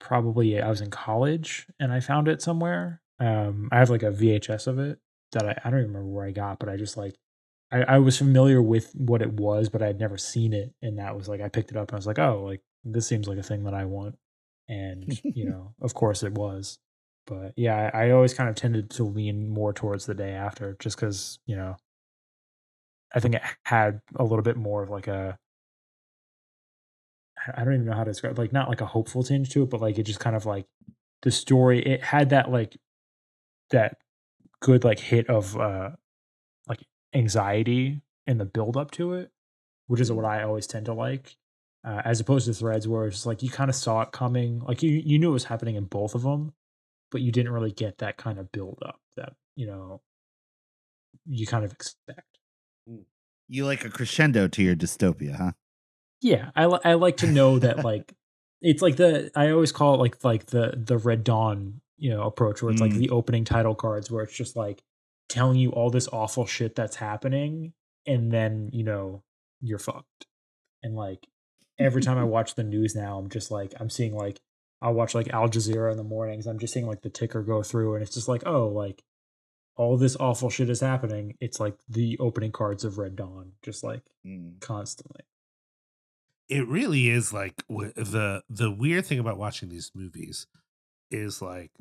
probably I was in college and I found it somewhere. Um, I have like a VHS of it that I, I don't even remember where I got, but I just like I, I was familiar with what it was, but I had never seen it, and that was like I picked it up and I was like, oh, like this seems like a thing that I want, and you know, of course it was. But yeah, I, I always kind of tended to lean more towards the day after, just because you know I think it had a little bit more of like a I don't even know how to describe like not like a hopeful tinge to it, but like it just kind of like the story it had that like that good like hit of uh like anxiety in the build up to it, which is what I always tend to like. Uh, as opposed to threads where it's like you kind of saw it coming, like you you knew it was happening in both of them, but you didn't really get that kind of build up that you know you kind of expect. You like a crescendo to your dystopia, huh? Yeah, I li- I like to know that like it's like the I always call it like like the the Red Dawn you know approach where it's like Mm. the opening title cards where it's just like telling you all this awful shit that's happening and then you know you're fucked and like every time I watch the news now I'm just like I'm seeing like I'll watch like Al Jazeera in the mornings I'm just seeing like the ticker go through and it's just like oh like all this awful shit is happening. It's like the opening cards of Red Dawn just like Mm. constantly. It really is like the the weird thing about watching these movies is like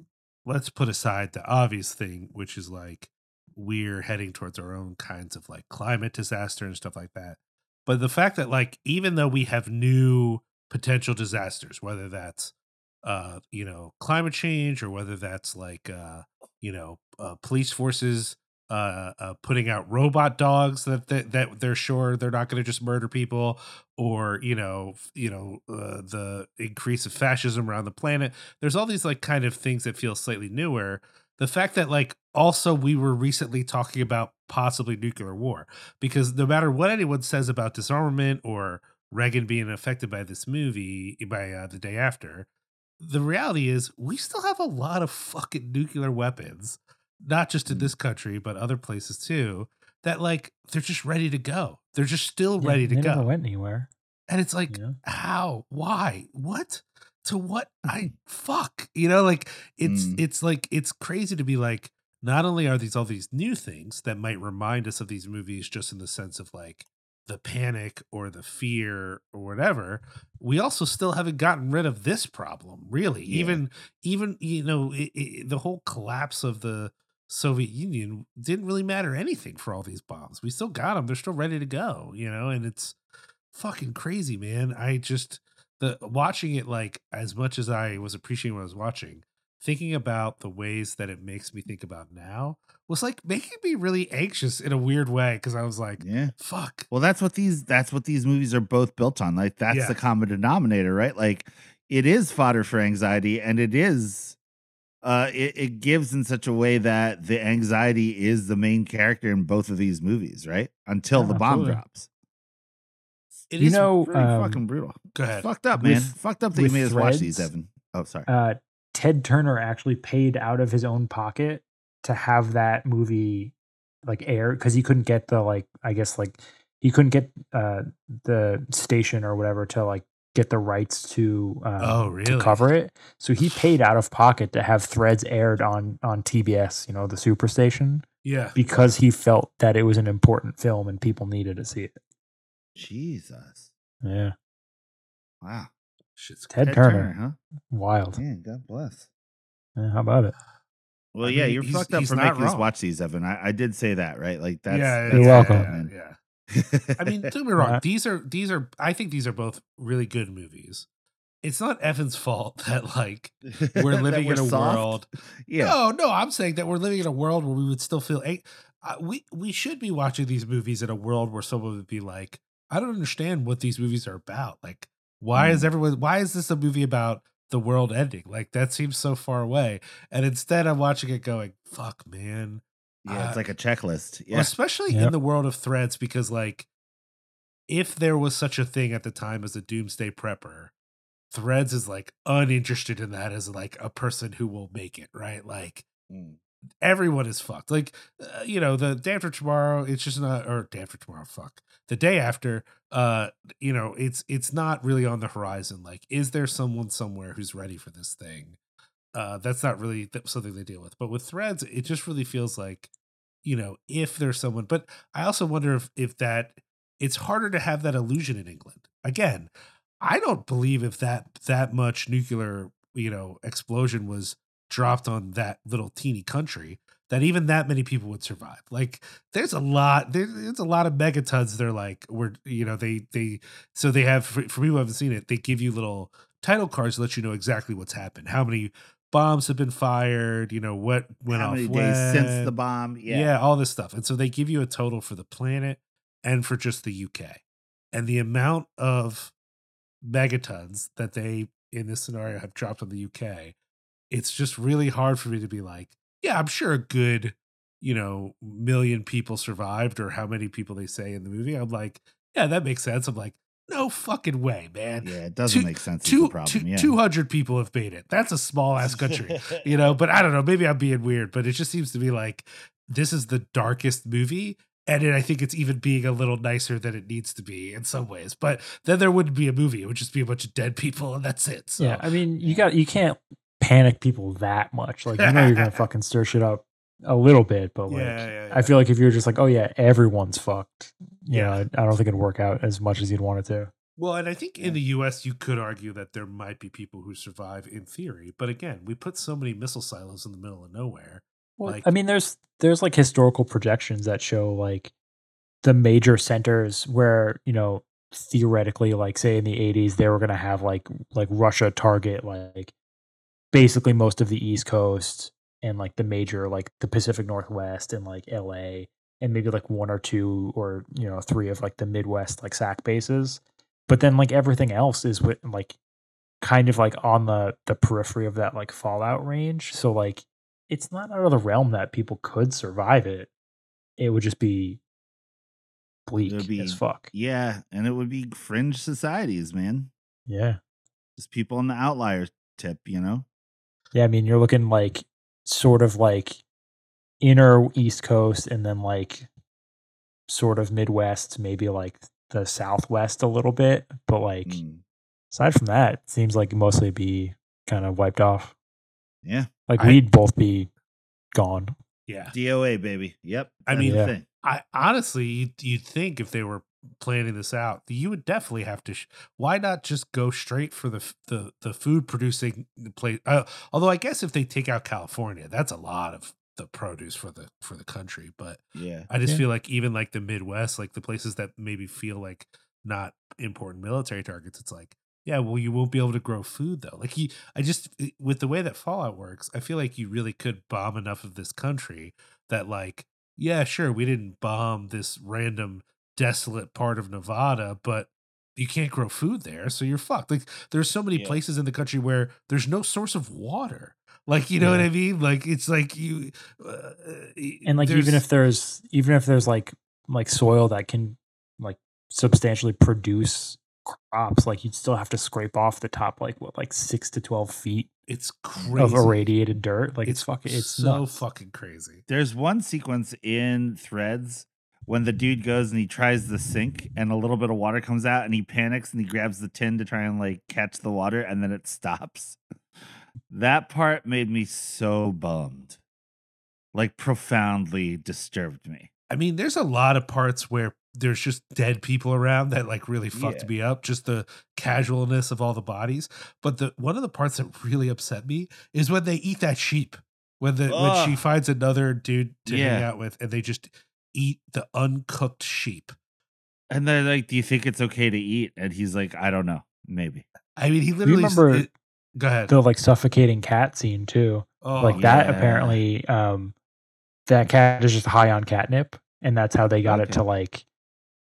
let's put aside the obvious thing which is like we're heading towards our own kinds of like climate disaster and stuff like that but the fact that like even though we have new potential disasters whether that's uh you know climate change or whether that's like uh you know uh, police forces uh, uh putting out robot dogs that that, they're sure they're not going to just murder people or you know you know uh, the increase of fascism around the planet there's all these like kind of things that feel slightly newer the fact that like also we were recently talking about possibly nuclear war because no matter what anyone says about disarmament or reagan being affected by this movie by uh, the day after the reality is we still have a lot of fucking nuclear weapons not just in Mm. this country but other places too that like they're just ready to go they're just still Yeah, ready to they go never went anywhere and it's like, know? how? Why? What? To what? I fuck. You know, like it's Mm. it's like it's crazy to be like, not only are these all these new things that might remind us of these movies just in the sense of like, the panic or the fear or whatever we also still haven't gotten rid of this problem really Yeah. even even you know it, it, the whole collapse of the soviet union didn't really matter anything for all these bombs we still got them they're still ready to go you know and it's fucking crazy man i just the watching it like as much as i was appreciating what i was watching thinking about the ways that it makes me think about now was like making me really anxious in a weird way because i was like Yeah. fuck Well, that's what these that's what these movies are both built on. Like that's Yeah. the common denominator, right? Like it is fodder for anxiety and it is uh it, it gives in such a way that the anxiety is the main character in both of these movies, right? Until Yeah, the bomb absolutely. drops. It You is know, Pretty um, fucking brutal. go ahead Fucked up, man. with- Fucked up that you made us watch these, Evan. Oh, sorry. uh, Ted Turner actually paid out of his own pocket to have that movie like air because he couldn't get the like I guess like he couldn't get uh the station or whatever to like get the rights to um, Oh, to really? cover it. So he paid out of pocket to have Threads aired on on TBS, you know, the Superstation, yeah because he felt that it was an important film and people needed to see it. Jesus. Yeah, Wow. shit's Ted, Ted Turner, huh? wild. Yeah, God bless. Yeah, how about it? Well, I yeah, mean, you're he's- fucked up for not making us watch these, Evan. I, I did say that, right? Like that's, yeah, that's You're welcome. yeah, yeah. I mean, don't get me wrong. These are these are. I think these are both really good movies. It's not Evan's fault that like we're living in a soft? world. Yeah. No, no, I'm saying that we're living in a world where we would still feel. ang- Uh, we we should be watching these movies in a world where someone would be like, I don't understand what these movies are about. Like, why is Mm. everyone? Why is this a movie about the world ending? Like that seems so far away. And instead, I'm watching it going, "Fuck, man." Yeah, it's Uh, like a checklist. Yeah. especially in the world of threads, because like if there was such a thing at the time as a doomsday prepper, threads is like uninterested in that as like a person who will make it, right? Like Mm. Everyone is fucked. Like uh, you know, the day after tomorrow, it's just not or day after tomorrow, fuck. The day after, uh, you know, it's it's not really on the horizon. Like, is there someone somewhere who's ready for this thing? Uh, that's not really th- something they deal with. But with threads, it just really feels like, you know, if there's someone. But I also wonder if if that it's harder to have that illusion in England. Again, I don't believe if that that much nuclear, you know, explosion was dropped on that little teeny country that even that many people would survive. Like there's a lot there, there's a lot of megatons they're like we're you know they they so they have for, for people who haven't seen it they give you little title cards to let you know exactly what's happened how many bombs have been fired you know what went How off many days since the bomb? Yeah. Yeah. all this stuff. And so they give you a total for the planet and for just the UK. And the amount of megatons that they in this scenario have dropped on the UK, it's just really hard for me to be like, yeah, I'm sure a good, you know, million people survived or how many people they say in the movie. I'm like, yeah, that makes sense. I'm like, no fucking way, man. Yeah, it doesn't Two- make sense. Two, problem. two- yeah. 200 people have made it. That's a small ass country you know but i don't know maybe i'm being weird but it just seems to be like this is the darkest movie and it, i think it's even being a little nicer than it needs to be in some ways but then there wouldn't be a movie it would just be a bunch of dead people and that's it so yeah, I mean, you got you can't panic people that much. Like you know, you're gonna fucking stir shit up a little bit, but like yeah, yeah, yeah. I feel like if you're just like, oh yeah, everyone's fucked. You Yeah. know, I don't think it'd work out as much as you'd want it to. well and i think in the us you could argue that there might be people who survive in theory but again we put so many missile silos in the middle of nowhere Well, Like- I mean, there's there's like historical projections that show like the major centers where you know theoretically, like say in the 80s, they were gonna have like like Russia target like basically most of the East Coast and like the major like the Pacific Northwest and like L.A. and maybe like one or two or you know three of like the Midwest like SAC bases, but then like everything else is with like kind of like on the the periphery of that like fallout range. So like it's not out of the realm that people could survive it. It would just be bleak be- as fuck. Yeah, and it would be fringe societies, man. Yeah. Just people on the outlier tip, you know. Yeah, I mean you're looking like sort of like inner East Coast and then like sort of Midwest, maybe like the Southwest a little bit. But like Mm. aside from that, it seems like mostly be kind of wiped off. Yeah, Like I- we'd both be gone. yeah DOA baby. Yep. I mean, Yeah. thing. I honestly, you'd, you'd think if they were planning this out, you would definitely have to. Sh- why not just go straight for the f- the the food producing place? Uh, although I guess if they take out California, that's a lot of the produce for the for the country. But Yeah. I just Yeah. feel like even like the Midwest, like the places that maybe feel like not important military targets, it's like, yeah, well, you won't be able to grow food though. Like you, I just with the way that Fallout works, I feel like you really could bomb enough of this country that like, yeah, sure, we didn't bomb this random desolate part of Nevada, but you can't grow food there, so you're fucked. Like there's so many Yeah. places in the country where there's no source of water. Like you know what I mean? Like it's like you uh, and like even if there's even if there's like like soil that can like substantially produce crops like you'd still have to scrape off the top like what like six to 12 feet It's crazy. of irradiated dirt like it's, fucking it's so nuts. fucking crazy. There's one sequence in Threads when the dude goes and he tries the sink and a little bit of water comes out and he panics and he grabs the tin to try and like catch the water and then it stops. That part made me so bummed. Like profoundly disturbed me. I mean, there's a lot of parts where there's just dead people around that like really fucked Yeah. me up. Just the casualness of all the bodies. But the one of the parts that really upset me is when they eat that sheep. When the when she finds another dude to hang out with, and they just eat the uncooked sheep. And they're like, Do you think it's okay to eat? And he's like, I don't know. Maybe. I mean, he literally. remember it- go ahead. the like suffocating cat scene too oh, like that yeah. apparently um that cat is just high on catnip and that's how they got it to like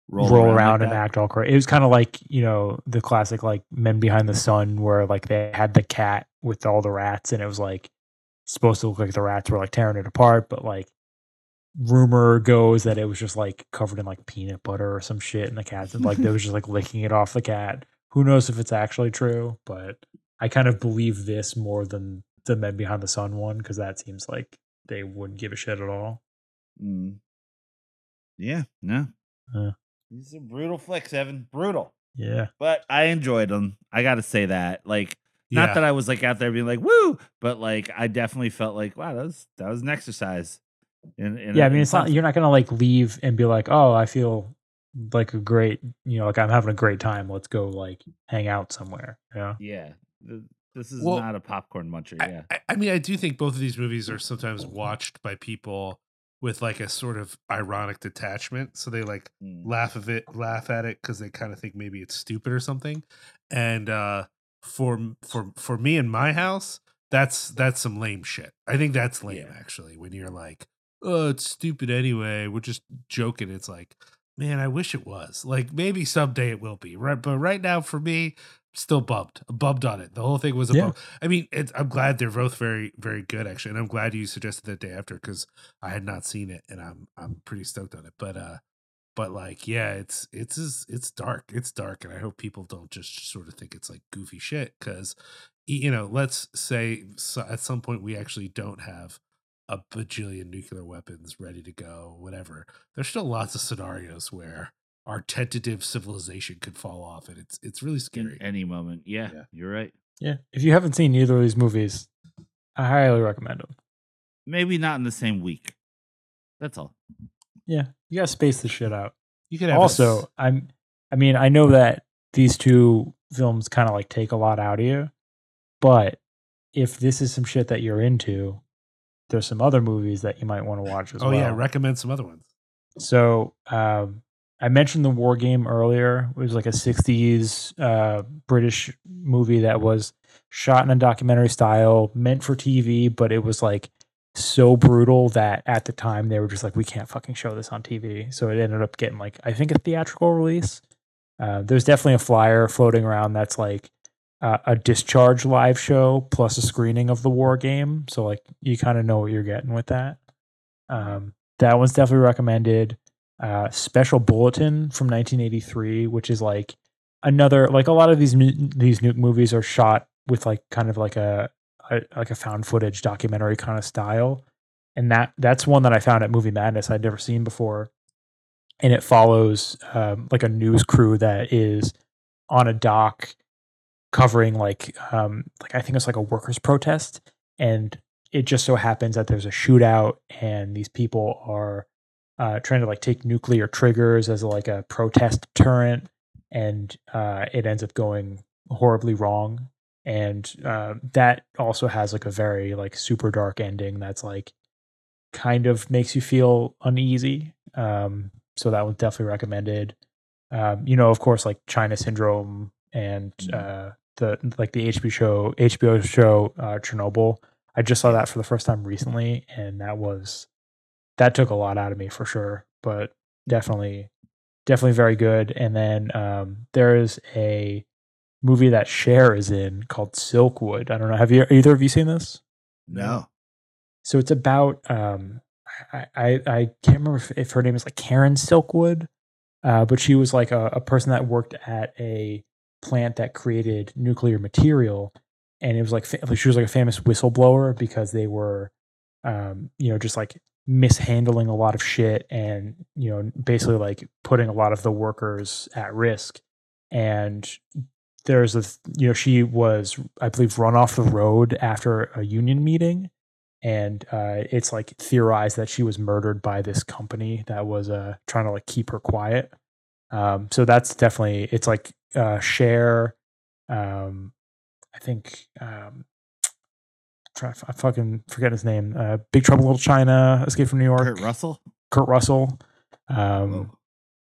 roll, around, like and that. act all crazy. It was kind of like you know the classic like Men Behind the Sun, where like they had the cat with all the rats, and it was like supposed to look like the rats were like tearing it apart, but like rumor goes that it was just like covered in like peanut butter or some shit, and the cats and like they was just like licking it off the cat. Who knows if it's actually true? But I kind of believe this more than the Men Behind the Sun one because that seems like they wouldn't give a shit at all. Mm. Yeah, no. Yeah. These are brutal flicks, Evan. Brutal. Yeah, But I enjoyed them. I got to say that. Like, yeah. not that I was like out there being like woo, but like I definitely felt like wow, that was that was an exercise. In, in yeah. a- I mean, it's not you're not gonna like leave and be like, oh, I feel like a great, you know, like I'm having a great time. Let's go like hang out somewhere. Yeah, Yeah, this is Well, not a popcorn muncher. Yeah, I, I mean, I do think both of these movies are sometimes watched by people with like a sort of ironic detachment. So they like Mm. laugh of it, laugh at it because they kind of think maybe it's stupid or something. And uh, for for for me in my house, that's that's some lame shit. I think that's lame Yeah. actually. When you're like, oh, it's stupid anyway. We're just joking. It's like, man, I wish it was. Like maybe someday it will be right, but right now for me. Still bummed, bummed on it. The whole thing was a Yeah. bump. I mean, it's, I'm glad they're both very, very good actually, and I'm glad you suggested that day after because I had not seen it, and I'm I'm pretty stoked on it. But uh, but like, yeah, it's it's it's, it's dark. It's dark, and I hope people don't just sort of think it's like goofy shit because you know, let's say so at some point we actually don't have a bajillion nuclear weapons ready to go, whatever. There's still lots of scenarios where our tentative civilization could fall off, and it's it's really in scary. any moment. Yeah, Yeah. you're right. yeah. If you haven't seen either of these movies, I highly recommend them. Maybe not in the same week. That's all. Yeah, you gotta space the shit out. You could have also s- i'm i mean i know that these two films kind of like take a lot out of you but if this is some shit that you're into there's some other movies that you might want to watch as oh well. Oh yeah, recommend some other ones. so um i mentioned the war game earlier. It was like a 60s uh british movie that was shot in a documentary style meant for tv but it was like so brutal that at the time they were just like we can't fucking show this on tv so it ended up getting like i think a theatrical release. Uh, there's definitely a flyer floating around that's like uh, a discharge live show plus a screening of the war game. So like you kind of know what you're getting with that. Um, that one's definitely recommended. Uh, special bulletin from 1983 which is like another like a lot of these these nuke movies are shot with like kind of like a, a like a found footage documentary kind of style. And that that's one that i found at movie madness i'd never seen before. And it follows um, like a news crew that is on a dock covering like um like i think it's like a workers protest and it just so happens that there's a shootout and these people are uh, trying to like take nuclear triggers as like a protest deterrent, and uh, it ends up going horribly wrong. And uh, that also has like a very like super dark ending that's like kind of makes you feel uneasy. Um, so that was definitely recommended. Um, you know, of course, like China Syndrome and uh, the like the HBO show HBO show uh, Chernobyl. I just saw that for the first time recently, and that was that took a lot out of me for sure. But definitely, definitely very good. And then um, there is a movie that Cher is in called Silkwood. I don't know. Have you either of you seen this? No. So it's about um, I, I I can't remember if, if her name is like Karen Silkwood, uh, but she was like a, a person that worked at a plant that created nuclear material, and it was like she was like a famous whistleblower because they were, um, you know, just like mishandling a lot of shit and you know basically like putting a lot of the workers at risk and there's a you know she was i believe run off the road after a union meeting and uh, it's like theorized that she was murdered by this company that was uh, trying to like keep her quiet. Um, so that's definitely it's like uh, Cher. Um, I think um, try, I fucking forget his name. Uh, Big Trouble in Little China, Escape from New York. Kurt Russell? Kurt Russell. Um,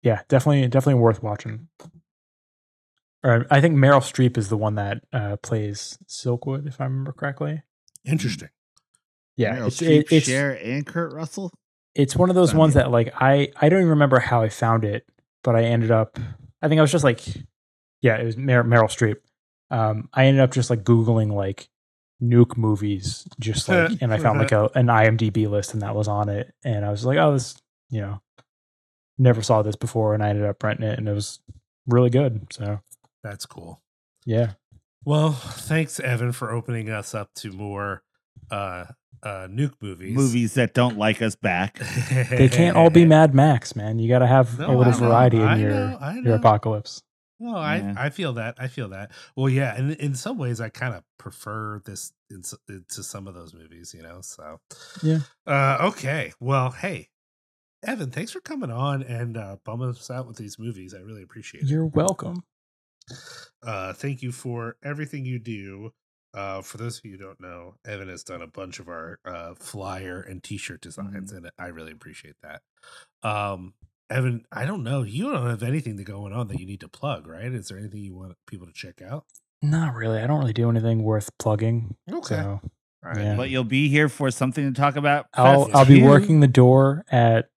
yeah, definitely, definitely worth watching. Or I think Meryl Streep is the one that uh, plays Silkwood, if I remember correctly. Interesting. Yeah, Meryl it's, Streep, it, it's Cher, and Kurt Russell? it's one of those ones that like I I don't even remember how I found it, but I ended up I think I was just like yeah, it was Mer- Meryl Streep. Um, I ended up just like googling like nuke movies, just like, and I found like a an IMDb list, and that was on it, and I was like, oh, this you know, never saw this before, and I ended up renting it, and it was really good. So That's cool. yeah, Well, thanks, Evan, for opening us up to more uh uh nuke movies. Movies that don't like us back. they can't all be Mad Max, man. You got to have No, a little I variety I in your know, I your apocalypse. No, I, Yeah. I feel that. I feel that. Well, yeah, and in some ways, I kind of prefer this in, s- to some of those movies, you know. So, Yeah. Uh, okay. Well, hey, Evan, thanks for coming on and uh, bumming us out with these movies. I really appreciate it. You're welcome. Uh, thank you for everything you do. Uh, for those of you who don't know, Evan has done a bunch of our uh, flyer and T-shirt designs, and I really appreciate that. Um, Evan, I don't know. You don't have anything going on that you need to plug, right? Is there anything you want people to check out? Not really. I don't really do anything worth plugging. Okay. So right. Yeah. But you'll be here for something to talk about. I'll I'll be working the door at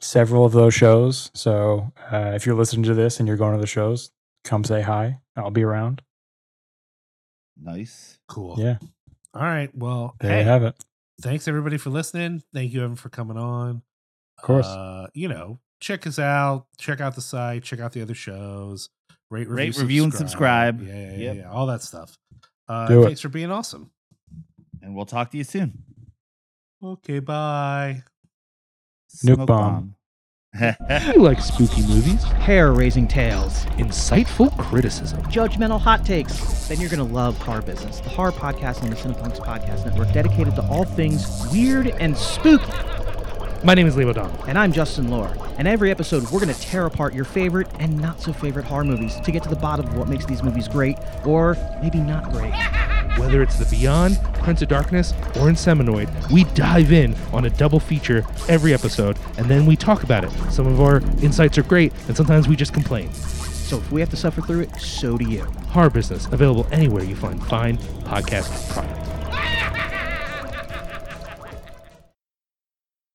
several of those shows. So uh, if you're listening to this and you're going to the shows, come say hi. I'll be around. Nice. Cool. Yeah, All right. Well, there hey, you have it. thanks everybody for listening. Thank you, Evan, for coming on. Of course. Uh, you know, check us out. Check out the site. Check out the other shows. Rate, review, Rate, review, and subscribe. Yeah, yeah, yeah, Yep. yeah, all that stuff. Uh, Do it. thanks for being awesome. And we'll talk to you soon. Okay, bye. Nuke Smoke bomb. You like spooky movies, hair raising tales, insightful criticism, judgmental hot takes, then you're going to love Horror Business, the horror podcast on the Cinepunx Podcast Network dedicated to all things weird and spooky. My name is Leo O'Donnell. And I'm Justin Lohr. And every episode, we're going to tear apart your favorite and not so favorite horror movies to get to the bottom of what makes these movies great or maybe not great. Whether it's The Beyond, Prince of Darkness, or Inseminoid, we dive in on a double feature every episode, and then we talk about it. Some of our insights are great, and sometimes we just complain. So if we have to suffer through it, so do you. Horror Business, available anywhere you find fine podcast products.